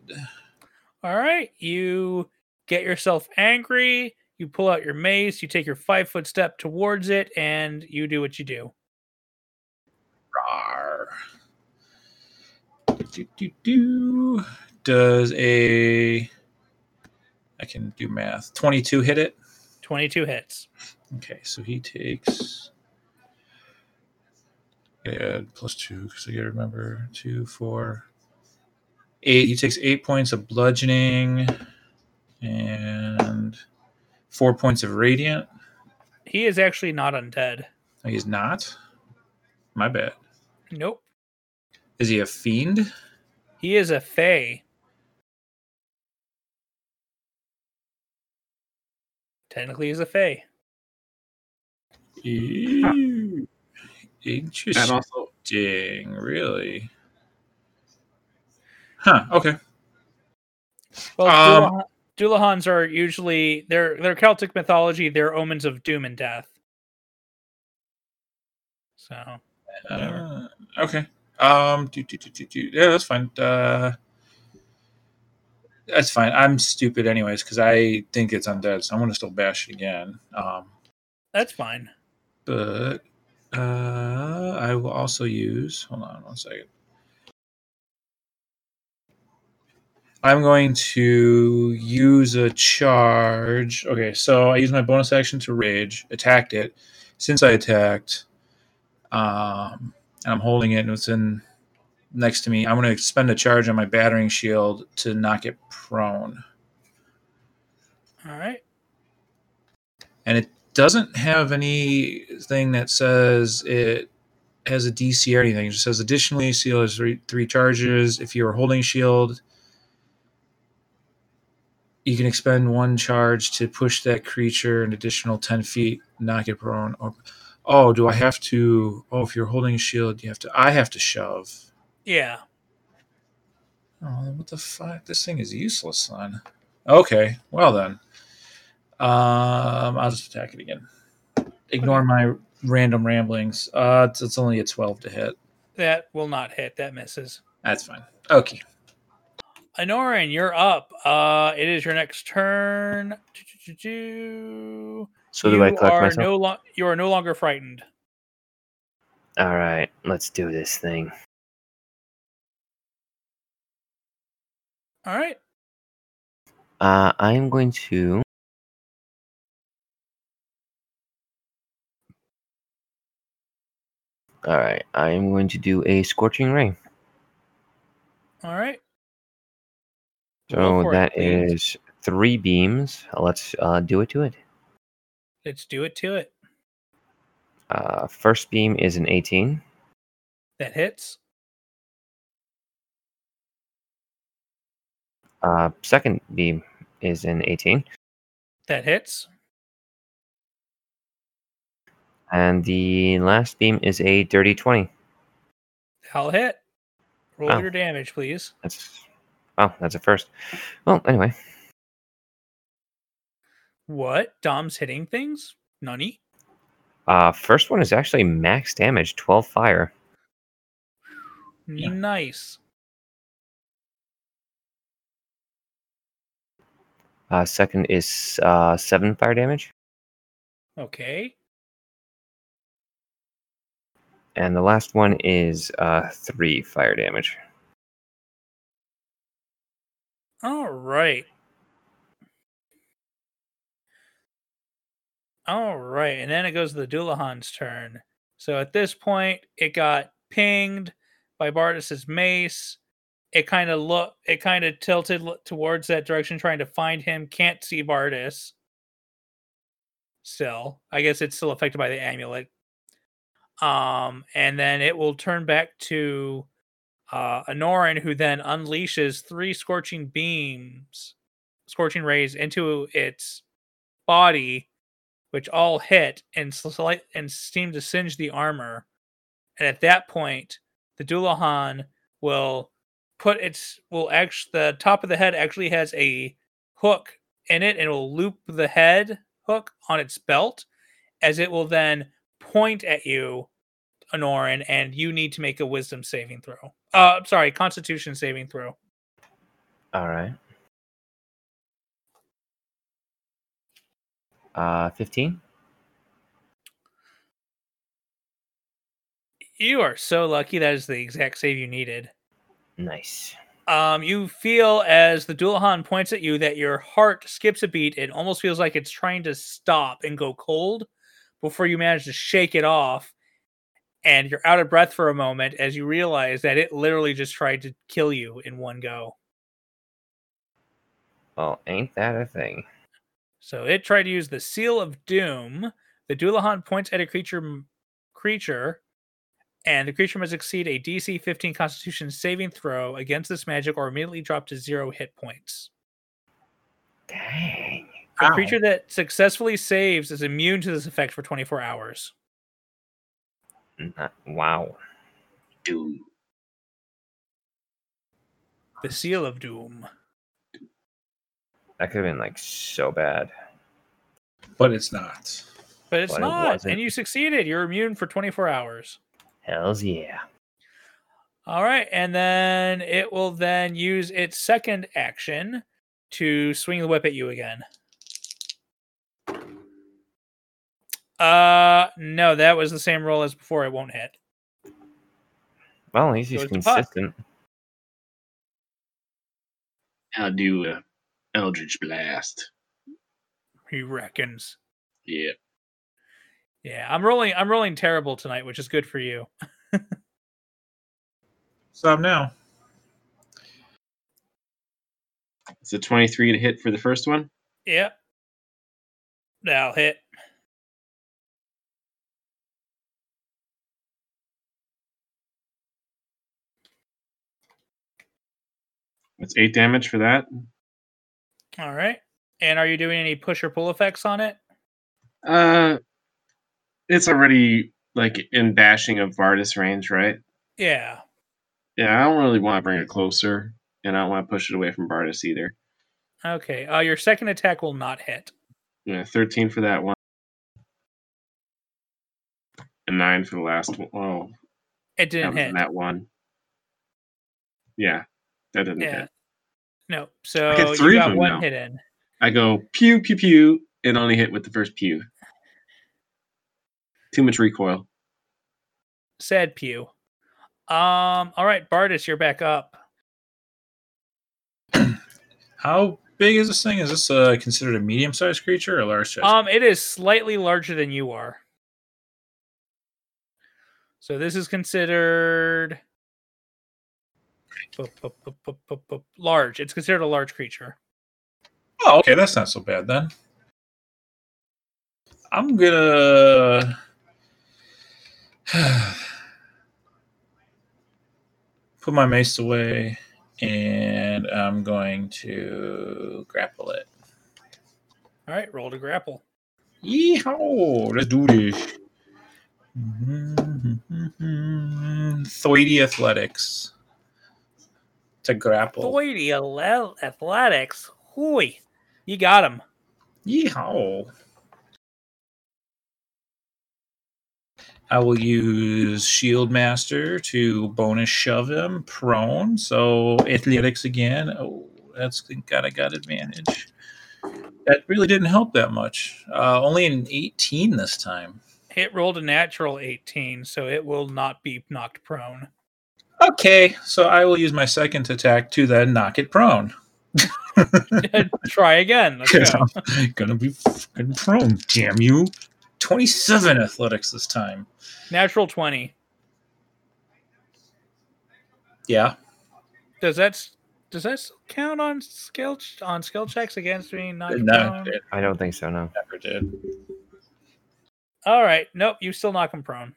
All right. You get yourself angry. You pull out your mace. You take your five foot step towards it, and you do what you do. Rawr. Do, do, do. Does a I can do math. 22 hit it. 22 hits. Okay, so he takes. Yeah, plus two because I gotta remember two, four, eight. He takes eight points of bludgeoning and four points of radiant. He is actually not undead. He's not. My bad. Nope. Is he a fiend? He is a Fey. Technically, he's a Fey. Ew. That Interesting. also Really? Huh. Okay. Well, Um, Dullahan- Dullahans are usually they're they're Celtic mythology. They're omens of doom and death. So Uh, okay. Um. Do, do, do, do, do. Yeah, that's fine. Uh, that's fine. I'm stupid, anyways, because I think it's undead, so I'm gonna still bash it again. Um, that's fine. but uh, I will also use. Hold on one second. I'm going to use a charge. Okay, so I use my bonus action to rage, attacked it. Since I attacked, um, and I'm holding it and it's in next to me, I'm going to expend a charge on my battering shield to knock it prone. All right. and it doesn't have anything that says it has a DC or anything. It just says additionally, seal has three, three charges. If you are holding shield, you can expend one charge to push that creature an additional 10 feet, knock it prone. Or, oh, do I have to? Oh, if you're holding shield, you have to. I have to shove. Yeah. Oh, what the fuck? This thing is useless, son. Okay, well then. Um, I'll just attack it again. Ignore my random ramblings. Uh, it's, it's only a 12 to hit. That will not hit. That misses. That's fine. Okay. Anoran, you're up. Uh, it is your next turn. Do-do-do-do. So do you I collect are myself? no lo- you are no longer frightened. All right, let's do this thing. All right. Uh, I am going to. All right, I am going to do a scorching ray. All right. So it, that please. is three beams. Let's uh, do it to it. Let's do it to it. Uh, first beam is an 18. That hits. Uh, second beam is an 18. That hits. And the last beam is a dirty 20. I'll hit. Roll Oh. your damage, please. That's. Oh, that's a first. Well, anyway. What? Dom's hitting things? Nunny? Uh, first one is actually max damage, 12 fire. Nice. Uh, second is uh, 7 fire damage. Okay. And the last one is uh, 3 fire damage. All right. All right, and then it goes to the Dullahan's turn. So at this point, it got pinged by Bardis's mace. It kind of look, it kind of tilted towards that direction, trying to find him. Can't see Bardis. Still, I guess it's still affected by the amulet. Um, and then it will turn back to uh, Anoran, who then unleashes three scorching beams, scorching rays into its body, which all hit and slight and seem to singe the armor. And at that point, the Dullahan will put its will actually the top of the head actually has a hook in it, and it will loop the head hook on its belt, as it will then point at you, Anoran, and you need to make a Wisdom saving throw. Uh, sorry, Constitution saving throw. All right. Uh, 15. You are so lucky. That is the exact save you needed. Nice. Um, you feel as the Dullahan points at you that your heart skips a beat. It almost feels like it's trying to stop and go cold before you manage to shake it off. And you're out of breath for a moment as you realize that it literally just tried to kill you in one go. Well, ain't that a thing? So it tried to use the Seal of Doom. The Dullahan points at a creature creature, and the creature must exceed a DC 15 Constitution saving throw against this magic, or immediately drop to zero hit points. Dang. A Ow. creature that successfully saves is immune to this effect for 24 hours. Wow. Doom. The Seal of Doom. That could have been like so bad. But it's not. But it's But not. wasn't. And you succeeded. You're immune for 24 hours. Hells yeah. All right. And then it will then use its second action to swing the whip at you again. Uh no, that was the same roll as before. It won't hit. Well, he's Goes to consistent. I'll do a Eldritch Blast. He reckons. Yeah. Yeah, I'm rolling I'm rolling terrible tonight, which is good for you. Stop now. It's a 23 to hit for the first one. Yep. That'll hit. That's eight damage for that. All right. And are you doing any push or pull effects on it? Uh, it's already like in bashing of Bardis range, right? Yeah. Yeah, I don't really want to bring it closer, and I don't want to push it away from Bardis either. Okay. Uh, your second attack will not hit. Yeah, 13 for that one. And 9 for the last one. Oh, It didn't was hit. that one. Yeah, that didn't Yeah. hit. No. So get three of got one now. hit in. I go pew, pew, pew, and only hit with the first pew. Too much recoil. Sad pew. Um. All right, Bardis, you're back up. How big is this thing? Is this uh, considered a medium-sized creature or a large-sized? Um, it is slightly larger than you are. So this is considered large. It's considered a large creature. Oh, okay, that's not so bad then. I'm gonna put my mace away, and I'm going to grapple it. All right, roll to grapple. Yeehaw! Let's do this. Throidy athletics to grapple. Boy, athletics. Hooey. You got him. Yeehaw! I will use Shield Master to bonus shove him prone. So athletics again. Oh, that's got I got advantage. That really didn't help that much. Uh, only an 18 this time. It rolled a natural 18, so it will not be knocked prone. Okay, so I will use my second attack to then knock it prone. Try again. Because. I'm gonna be fucking prone. Damn you! 27 athletics this time. Natural 20. Yeah. Does that does that count on skill on skill checks against me? knocked No, I don't think so. No. never did. All right. Nope. You still knock him prone.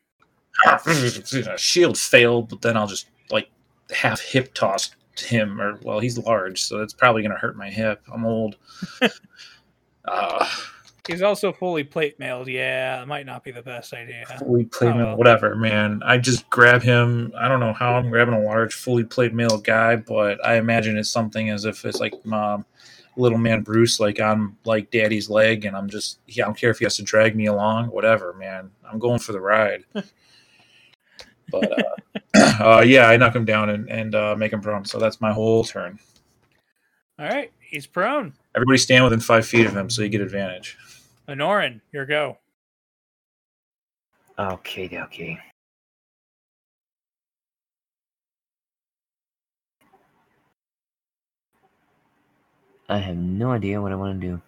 Shield failed, but then I'll just like half hip toss him, or well, he's large, so that's probably gonna hurt my hip. I'm old. uh, He's also fully plate mailed. Yeah, it might not be the best idea. fully plate Oh, mail, whatever, man. I just grab him. I don't know how I'm grabbing a large, fully plate mail guy, but I imagine it's something as if it's like um, little man Bruce, like on like daddy's leg, and I'm just, yeah, I don't care if he has to drag me along, whatever, man. I'm going for the ride. but uh, uh, yeah, I knock him down and, and uh, make him prone. So that's my whole turn. All right. He's prone. Everybody stand within five feet of him, so you get advantage. Anoran, your go. Okay, okay. I have no idea what I want to do.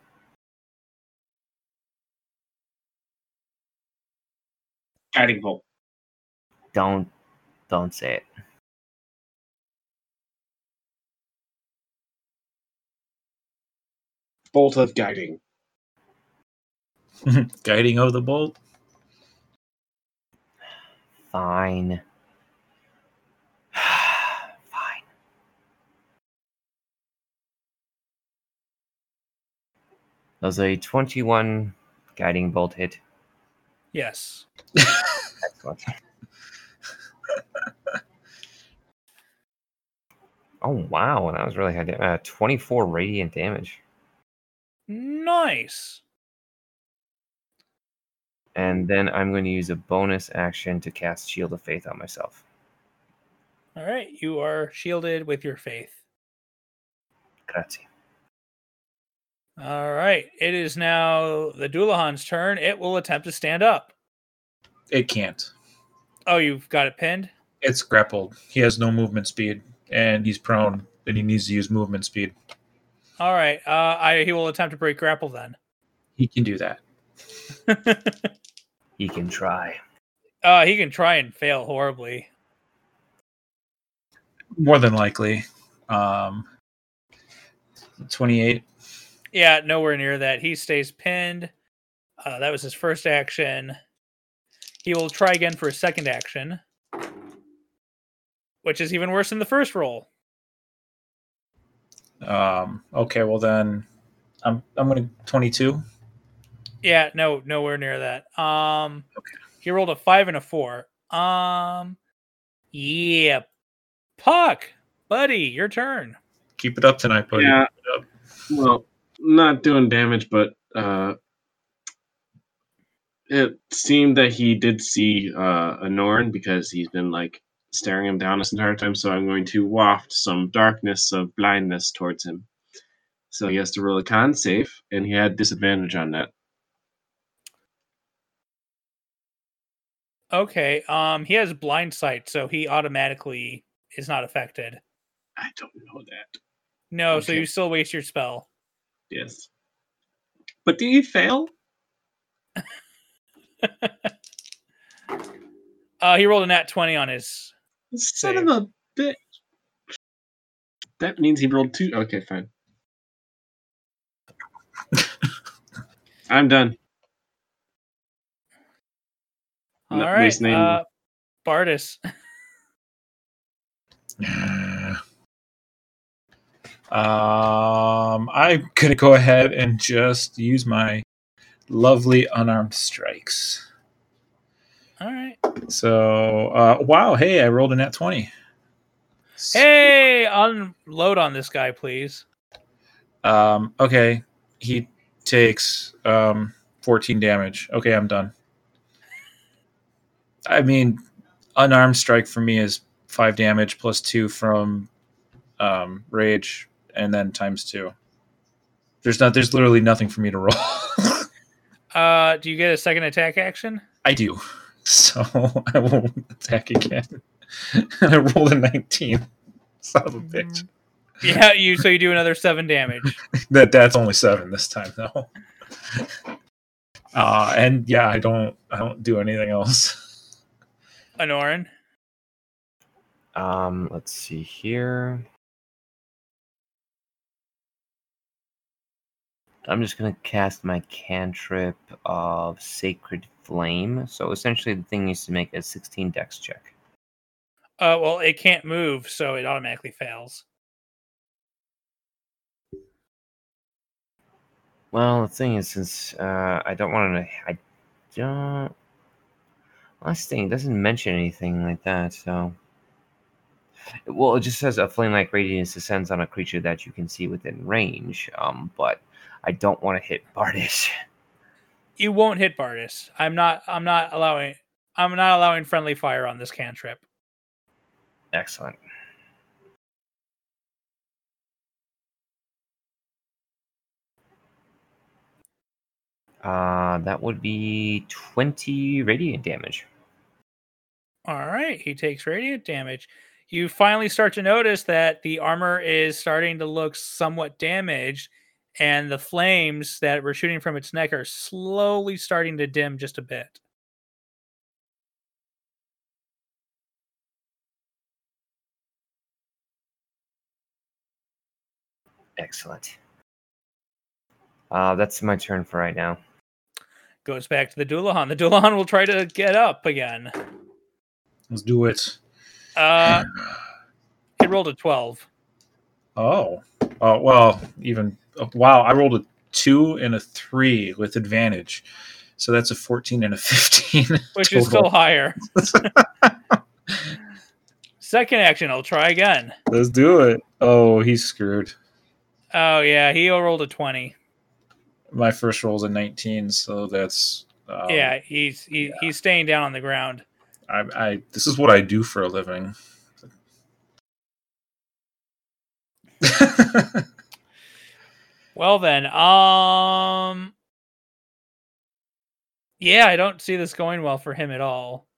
Guiding bolt. Don't, don't say it. Bolt of guiding. Guiding of the bolt. Fine. Fine. Does a 21 guiding bolt hit? Yes. Excellent. oh, wow. And that was really high. da- Uh, 24 radiant damage. Nice. And then I'm going to use a bonus action to cast Shield of Faith on myself. All right. You are shielded with your faith. Grazie. All right. It is now the Dullahan's turn. It will attempt to stand up. It can't. Oh, you've got it pinned? It's grappled. He has no movement speed, and he's prone, and he needs to use movement speed. All right. Uh, I, he will attempt to break grapple then. He can do that. He can try. uh, he can try and fail horribly. More than likely. Um, 28. Yeah, nowhere near that. He stays pinned. Uh, that was his first action. He will try again for a second action, which is even worse than the first roll. Um, okay, well then, I'm I'm gonna 22. Yeah, no, nowhere near that. Um, Okay. he rolled a five and a four. Um, yeah, Puck, buddy, your turn. Keep it up tonight, buddy. Yeah. Up. Well, not doing damage, but uh, it seemed that he did see uh, a Norn because he's been like staring him down this entire time. So I'm going to waft some darkness of blindness towards him. So he has to roll a con save, and he had disadvantage on that. Okay. Um, he has blind sight, so he automatically is not affected. I don't know that. No, so you still waste your spell. Yes. But did he fail? Uh, he rolled a nat twenty on his. Son Save. of a bitch. That means he rolled two. Okay, fine. I'm done. All Not right, wasting any more. uh, Bardis. Um, I'm gonna go ahead and just use my lovely unarmed strikes. All right. So, uh, wow, hey, I rolled a nat 20. Hey, unload on this guy, please. Um, okay, he takes um 14 damage. Okay, I'm done. I mean, unarmed strike for me is five damage plus two from um, rage, and then times two. There's not. There's literally nothing for me to roll. Uh, do you get a second attack action? I do, so I will attack again. I rolled a 19. Son of a bitch. Yeah, you. So you do another seven damage. That that's only seven this time though. Uh, and yeah, I don't. I don't do anything else. Anoran. Um, let's see here. I'm just gonna cast my cantrip of Sacred Flame. So essentially, the thing needs to make a 16 Dex check. Uh, well, it can't move, so it automatically fails. Well, the thing is, since uh, I don't want to, I don't. Last thing, it doesn't mention anything like that, so. Well, it just says a flame-like radiance descends on a creature that you can see within range. Um, but I don't want to hit Bardis. You won't hit Bardis. I'm not. I'm not allowing. I'm not allowing friendly fire on this cantrip. Excellent. Uh, that would be 20 radiant damage. All right, he takes radiant damage. you finally start to notice that the armor is starting to look somewhat damaged, and the flames that were shooting from its neck are slowly starting to dim just a bit. Excellent. Uh, that's my turn for right now. Goes back to the Dullahan. The Dullahan will try to get up again. Let's do it. Uh, it rolled a 12. Oh, oh well, even wow! I rolled a two and a three with advantage, so that's a fourteen and a fifteen. which is still higher. Second action, I'll try again. Let's do it. Oh, he's screwed. Oh yeah, he rolled a twenty. My first roll is a nineteen, so that's um, yeah, he's he, he's staying down on the ground. I, I this is what I do for a living. Well then, um, yeah, I don't see this going well for him at all.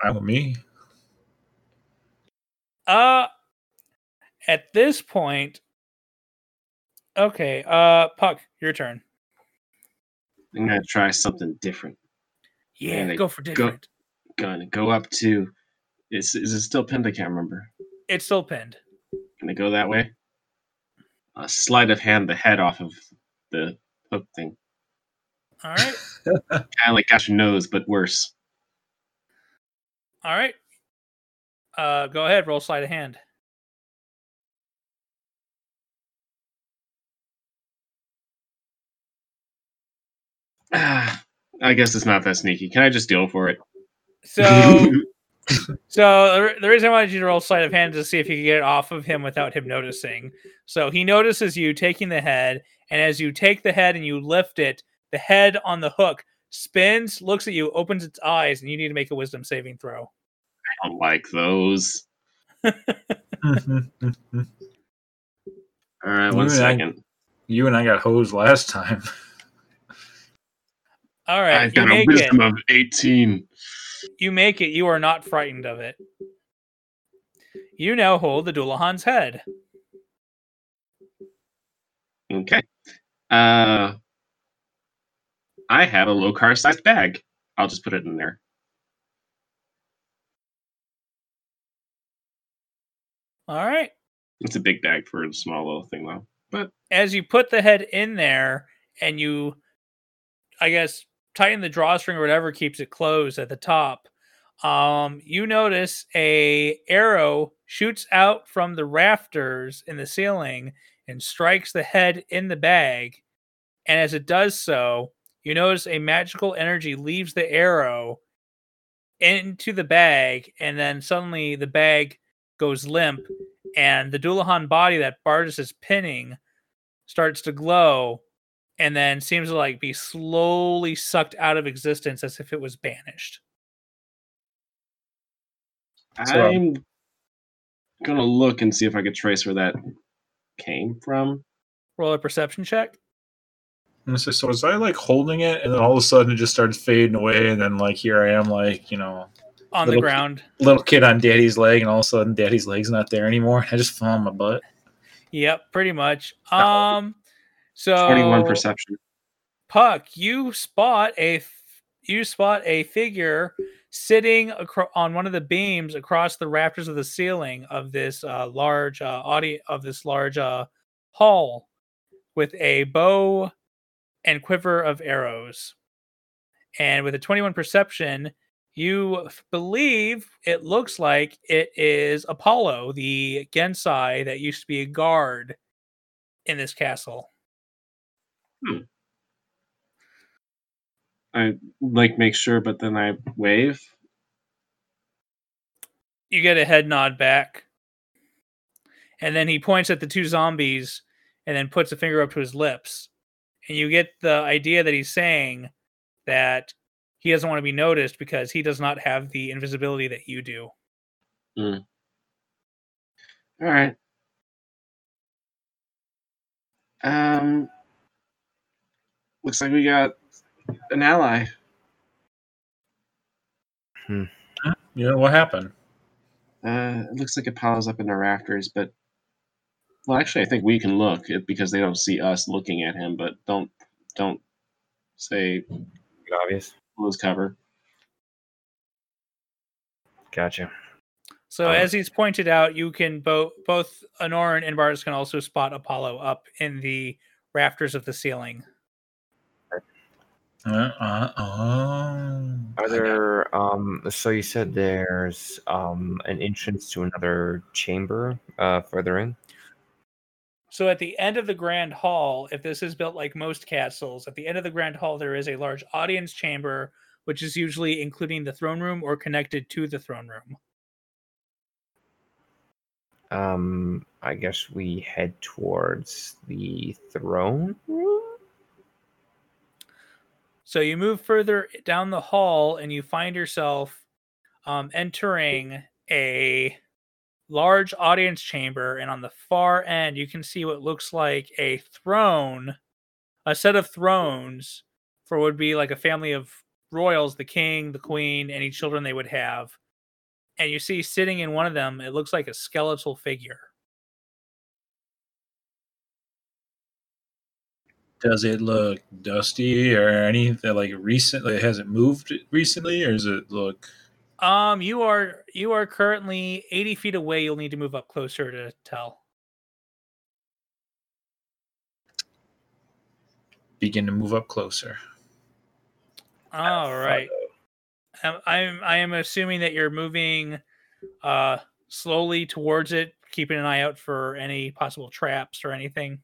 Fine with me. Uh, at this point, okay, uh, Puck, your turn. I'm gonna try something different. Yeah, go for different. go- Gonna go up to. Is is it still pinned? I can't remember. It's still pinned. Gonna go that way. A sleight of hand the head off of the hook thing. All right, Kind of like got your nose, but worse. all right. Uh, go ahead, roll sleight of hand. Ah, I guess it's not that sneaky. Can I just deal for it? So, so the, the reason I wanted you to roll sleight of hand is to see if you could get it off of him without him noticing. So he notices you taking the head, and as you take the head and you lift it, the head on the hook spins, looks at you, opens its eyes, and you need to make a wisdom saving throw. I don't like those. All right, one You and I- you and I got hosed last time. All right, I've got a make it. wisdom of 18. You make it. You are not frightened of it. You now hold the Dullahan's head. Okay. Uh, I have a Lokar sized bag. I'll just put it in there. All right. It's a big bag for a small little thing, though. But as you put the head in there and you i guess tighten the drawstring or whatever keeps it closed at the top. Um you notice a arrow shoots out from the rafters in the ceiling and strikes the head in the bag. And as it does so you notice a magical energy leaves the arrow into the bag and then suddenly the bag goes limp and the Dullahan body that Bardis is pinning starts to glow and then seems to like be slowly sucked out of existence as if it was banished. So- I'm gonna look and see if I could trace where that came from. Roll a perception check. And so, so was I like holding it, and then all of a sudden it just started fading away, and then like here I am, like you know, On the Little- ground. little kid on daddy's leg, and all of a sudden daddy's leg's not there anymore. I just fell on my butt. Yep, pretty much. Oh. Um so 21 perception. Puck, you spot a you spot a figure sitting acro- on one of the beams across the rafters of the ceiling of this uh, large uh, audi- of this large uh, hall with a bow and quiver of arrows. And with a 21 perception, you believe it looks like it is Apollo, the Genasi that used to be a guard in this castle. I like make sure, but then I wave. you get a head nod back. And then he points at the two zombies and then puts a finger up to his lips. And you get the idea that he's saying that he doesn't want to be noticed because he does not have the invisibility that you do. All right. Um, looks like we got an ally. You know what happened? Uh, it looks like Apollo's up in the rafters, but well, actually, I think we can look because they don't see us looking at him. But don't don't say Obvious. lose cover. Gotcha. So Um, as he's pointed out, you can both both Anoran and Bardis can also spot Apollo up in the rafters of the ceiling. Uh, uh, oh. Are there um so you said there's um an entrance to another chamber uh further in? So at the end of the grand hall, if this is built like most castles, at the end of the grand hall there is a large audience chamber, which is usually including the throne room or connected to the throne room. Um I guess we head towards the throne room. So you move further down the hall and you find yourself um, entering a large audience chamber. And on the far end, you can see what looks like a throne, a set of thrones for would be like a family of royals the king, the queen, any children they would have. And you see sitting in one of them, it looks like a skeletal figure. Does it look dusty or anything like recently? Has it moved recently, or does it look? Um, you are you are currently 80 feet away. You'll need to move up closer to tell. Begin to move up closer. All right. Um, I'm I am assuming that you're moving uh slowly towards it, keeping an eye out for any possible traps or anything.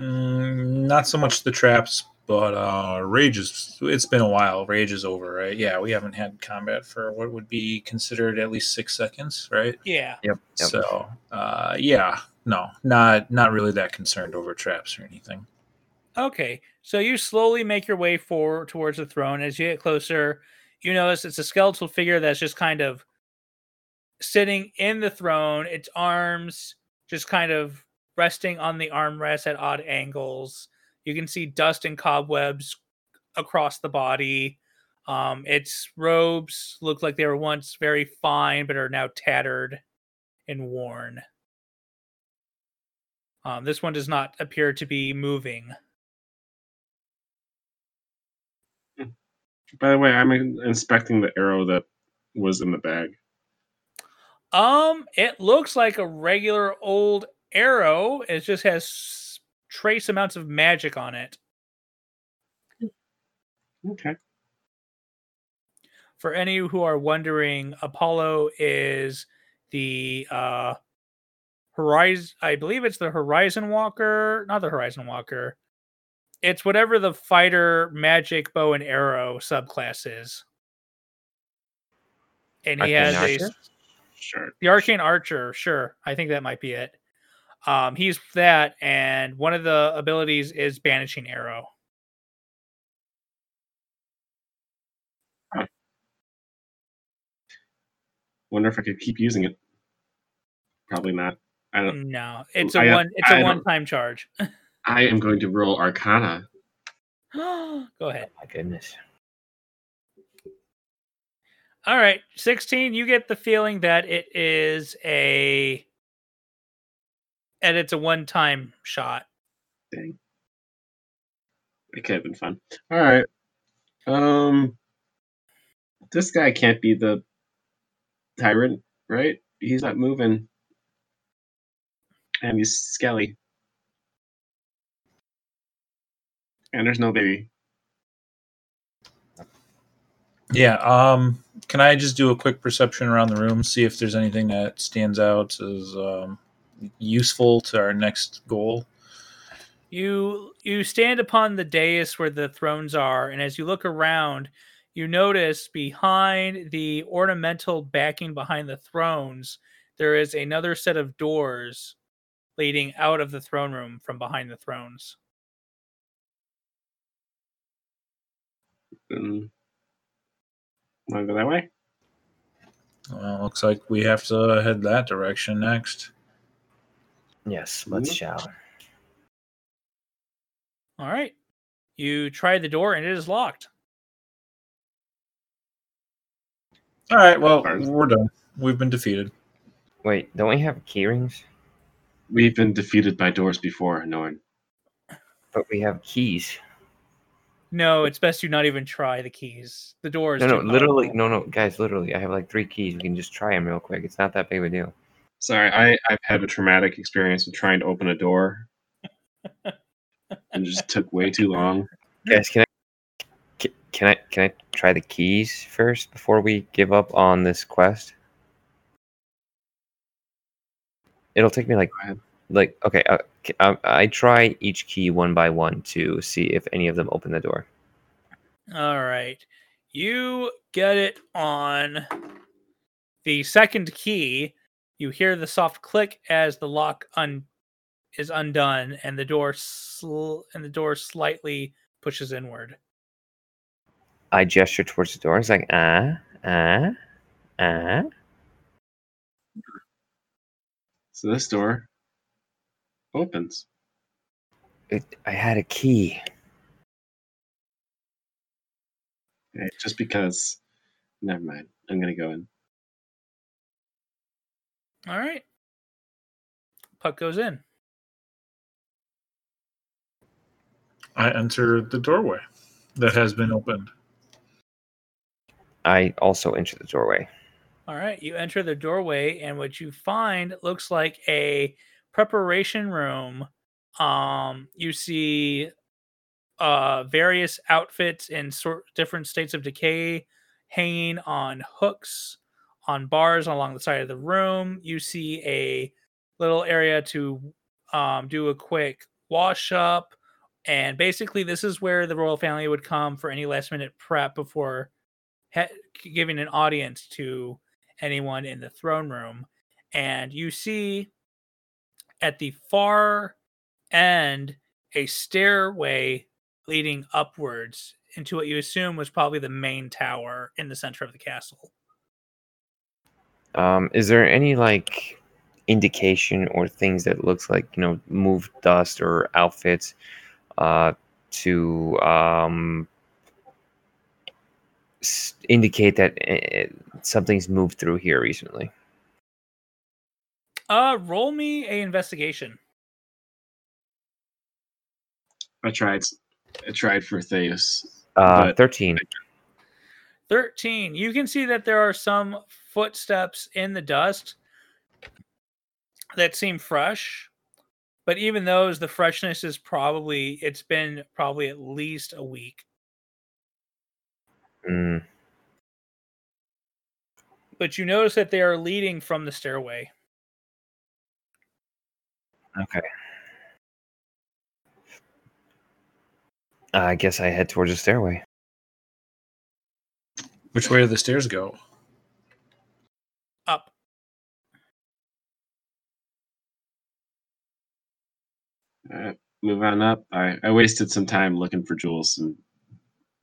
Mm, not so much the traps, but uh, rage is. It's been a while. Rage is over, right? Yeah, we haven't had combat for what would be considered at least six seconds, right? Yeah. Yep. yep. So, uh, yeah, no, not not really that concerned over traps or anything. Okay. So you slowly make your way forward towards the throne. As you get closer, you notice it's a skeletal figure that's just kind of sitting in the throne, its arms just kind of resting on the armrest at odd angles. You can see dust and cobwebs across the body. Um, its robes look like they were once very fine, but are now tattered and worn. Um, this one does not appear to be moving. By the way, I'm inspecting the arrow that was in the bag. Um, it looks like a regular old arrow. It just has trace amounts of magic on it. Okay. For any who are wondering, Apollo is the uh Horizon I believe it's the Horizon Walker, not the Horizon Walker. It's whatever the fighter magic bow and arrow subclass is. And he Arcane has a Sure. The Arcane Archer, sure. I think that might be it. Um, he's that, and one of the abilities is Banishing Arrow. Wonder if I could keep using it. Probably not. I don't. No, it's a I, one. It's I a don't- one-time charge. I am going to roll Arcana. Go ahead. My goodness. All right, sixteen. You get the feeling that it is a, and it's a one-time shot. Dang. It could have been fun. All right. Um, this guy can't be the tyrant, right? He's not moving, and he's skelly, and there's no baby. Yeah. Um. Can I just do a quick perception around the room, see if there's anything that stands out as um, useful to our next goal? You you stand upon the dais where the thrones are, and as you look around, you notice behind the ornamental backing behind the thrones, there is another set of doors leading out of the throne room from behind the thrones. Um, Want to go that way? Well, looks like we have to head that direction next. Yes, let's Mhm. shall. All right. You try the door and it is locked. All right, well, we're done. We've been defeated. Wait, don't we have key rings? We've been defeated by doors before, Norn. But we have keys. No, it's best you not even try the keys. The door is No, no, literally, no, no, guys, literally, I have like three keys. We can just try them real quick. It's not that big of a deal. Sorry, I, I've had a traumatic experience with trying to open a door. and it just took way too long. Guys, can I, can I, can I try the keys first before we give up on this quest? It'll take me like, like, okay, uh, c- I, I try each key one by one to see if any of them open the door. All right. You get it on the second key. You hear the soft click as the lock un- is undone and the door sl- and the door slightly pushes inward. I gesture towards the door. It's like, ah, ah, ah. So this door opens. It, I had a key. Okay, just because. Never mind. I'm gonna go in. All right. Puck goes in. I enter the doorway that has been opened. I also enter the doorway. All right, you enter the doorway, and what you find looks like a preparation room. Um, you see uh, various outfits in sort different states of decay hanging on hooks on bars along the side of the room. You see a little area to um, do a quick wash up, and basically, this is where the royal family would come for any last minute prep before ha- giving an audience to anyone in the throne room. And you see at the far end a stairway leading upwards into what you assume was probably the main tower in the center of the castle. Um, is there any like indication or things that looks like you know moved dust or outfits uh, to um, s- indicate that uh, something's moved through here recently? Uh roll me a investigation. I tried. I tried for Theus. Uh, But- Thirteen. 13. You can see that there are some footsteps in the dust that seem fresh. But even those, the freshness is probably, it's been probably at least a week. Mm, But you notice that they are leading from the stairway. okay. I guess I head towards the stairway. Which way do the stairs go? Up. Uh, move on up. I, I wasted some time looking for jewels and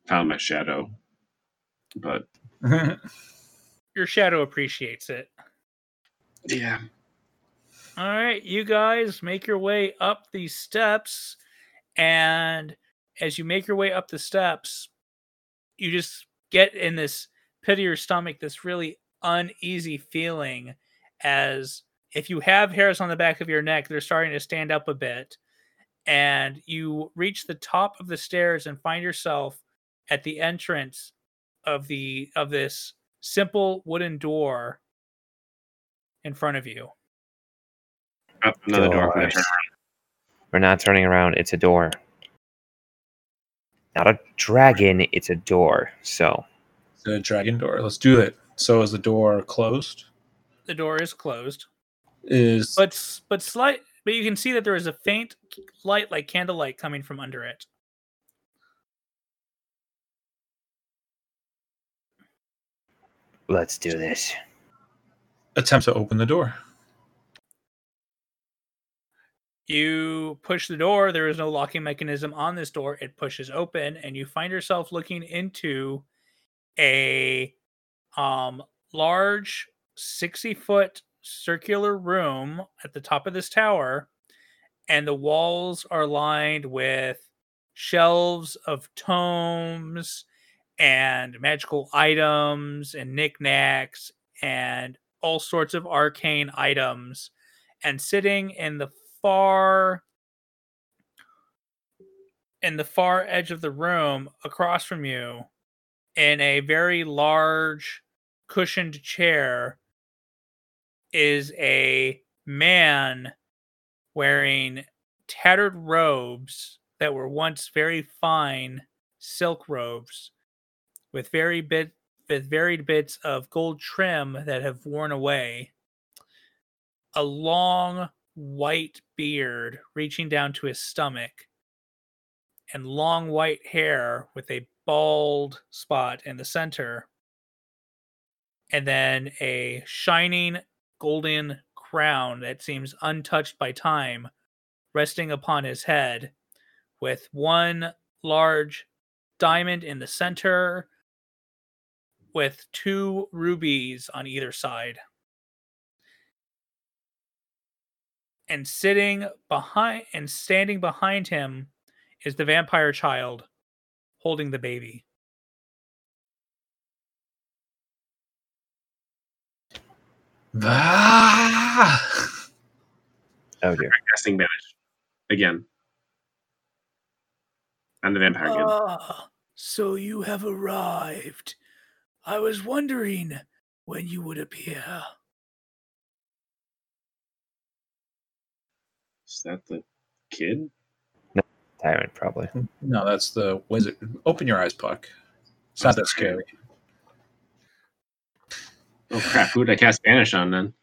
found my shadow. But Your shadow appreciates it. yeah, All right, you guys make your way up these steps. And as you make your way up the steps, you just get in this pit of your stomach, this really uneasy feeling as if you have hairs on the back of your neck, they're starting to stand up a bit. And you reach the top of the stairs and find yourself at the entrance of the of this simple wooden door in front of you. oh, another door. I'm gonna Doors. turn We're not turning around. It's a door. Not a dragon. It's a door. So the dragon door. Let's do it. So is the door closed? The door is closed. Is but but slight but you can see that there is a faint light like candlelight coming from under it let's do this. attempt to open the door? you push the door there is no locking mechanism on this door it pushes open and you find yourself looking into a um large 60 foot circular room at the top of this tower and the walls are lined with shelves of tomes and magical items and knickknacks and all sorts of arcane items. And sitting in the far in the far edge of the room across from you in a very large cushioned chair is a man wearing tattered robes that were once very fine silk robes with very bit with varied bits of gold trim that have worn away. A long white beard reaching down to his stomach and long white hair with a bald spot in the center. And then a shining golden crown that seems untouched by time resting upon his head with one large diamond in the center with two rubies on either side. And sitting behind and standing behind him is the vampire child holding the baby. Ah! Oh dear. Casting banish again. And the vampire again. Ah, so you have arrived. I was wondering when you would appear. Is that the kid? Tyrant, probably. No, that's the wizard. Open your eyes, Puck. It's not that scary. Oh crap! Who did I cast banish on then?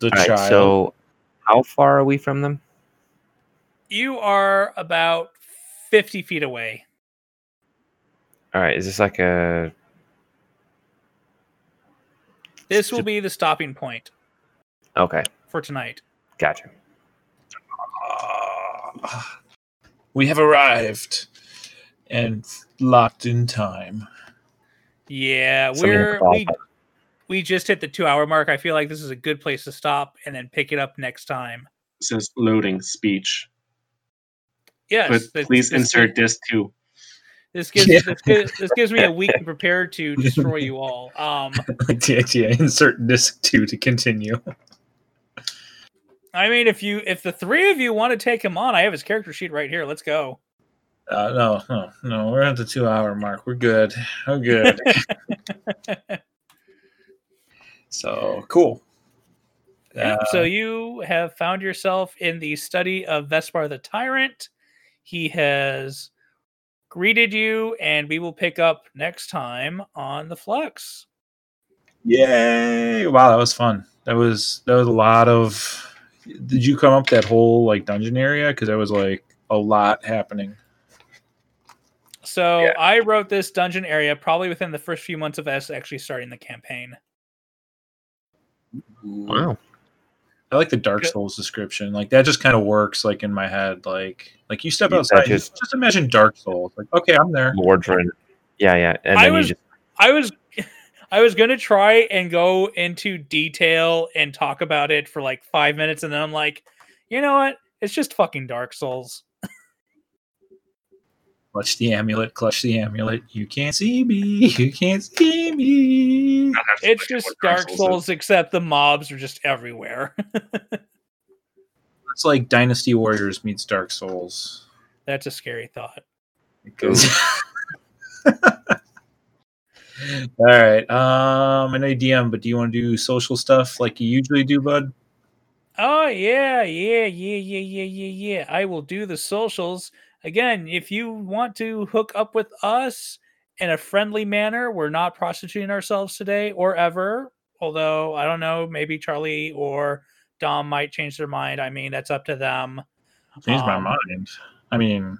The All right, child. so how far are we from them? You are about 50 feet away. All right, is this like a This will be the stopping point okay? for tonight. Gotcha. We have arrived and locked in time. Yeah, we're we, we just hit the two hour mark. I feel like this is a good place to stop and then pick it up next time. It says loading speech. Yes, But this- please this, insert disc two. This gives Yeah. this, gives, this gives me a week to prepare to destroy you all. Um, yeah, yeah, insert disc two to continue. I mean, if you if the three of you want to take him on, I have his character sheet right here. Let's go. Uh, no, no, no. We're at the two hour mark. We're good. We're good. so cool. Yeah, Uh, so you have found yourself in the study of Vespar the Tyrant. He has greeted you, and we will pick up next time on the Flux. Yay! Wow, that was fun. That was that was a lot of. Did you come up that whole like dungeon area? Because there was like a lot happening. So Yeah. I wrote this dungeon area probably within the first few months of us actually starting the campaign. Wow. I like the Dark Souls description. Like that just kind of works. Like in my head, like like you step Yeah, outside, just- just, just imagine Dark Souls. Like okay, I'm there. Mordred. Yeah, yeah. And I was- you just I was I was gonna try and go into detail and talk about it for like five minutes, and then I'm like, you know what? It's just fucking Dark Souls. Clutch the amulet. Clutch the amulet. You can't see me. You can't see me. It's just Dark Souls, except the mobs are just everywhere. It's like Dynasty Warriors meets Dark Souls. That's a scary thought. It All right. Um, I know you DM, but do you want to do social stuff like you usually do, bud? Oh yeah, yeah, yeah, yeah, yeah, yeah, yeah. I will do the socials. Again, if you want to hook up with us in a friendly manner, we're not prostituting ourselves today or ever. Although I don't know, maybe Charlie or Dom might change their mind. I mean, that's up to them. Change my Um, mind. I mean,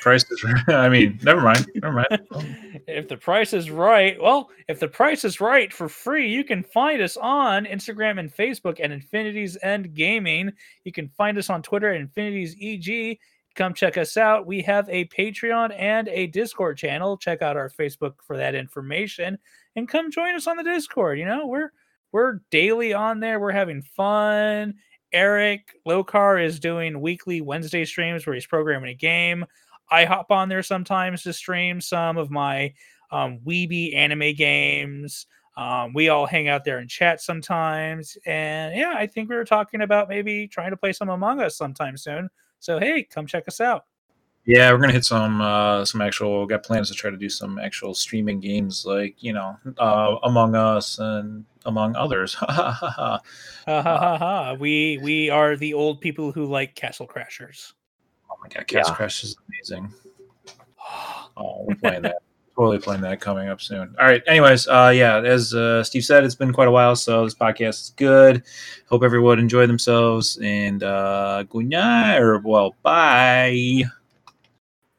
price is. I mean, never mind. Never mind. if the price is right, well, if the price is right for free, you can find us on Instagram and Facebook at Infinity's End Gaming. You can find us on Twitter at Infinity's EG. Come check us out. We have a Patreon and a Discord channel. Check out our Facebook for that information and come join us on the Discord. You know, we're we're daily on there. We're having fun. Eric Lokar is doing weekly Wednesday streams where he's programming a game. I hop on there sometimes to stream some of my um, weeby anime games. Um, we all hang out there and chat sometimes. And yeah, I think we were talking about maybe trying to play some Among Us sometime soon. So hey, come check us out. Yeah, we're gonna hit some uh, some actual. Got plans to try to do some actual streaming games, like you know, uh, Among Us and among others. Ha ha ha ha. Ha ha ha ha. We we are the old people who like Castle Crashers. Oh my god, Castle Yeah. Crash is amazing. Oh, we're playing that. Totally playing that coming up soon. All right. Anyways, uh, yeah, as uh, Steve said, it's been quite a while, so this podcast is good. Hope everyone enjoyed themselves, and uh, good night, or well, bye.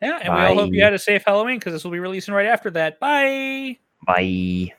Yeah, and we all hope you had a safe Halloween because this will be releasing right after that. Bye. Bye.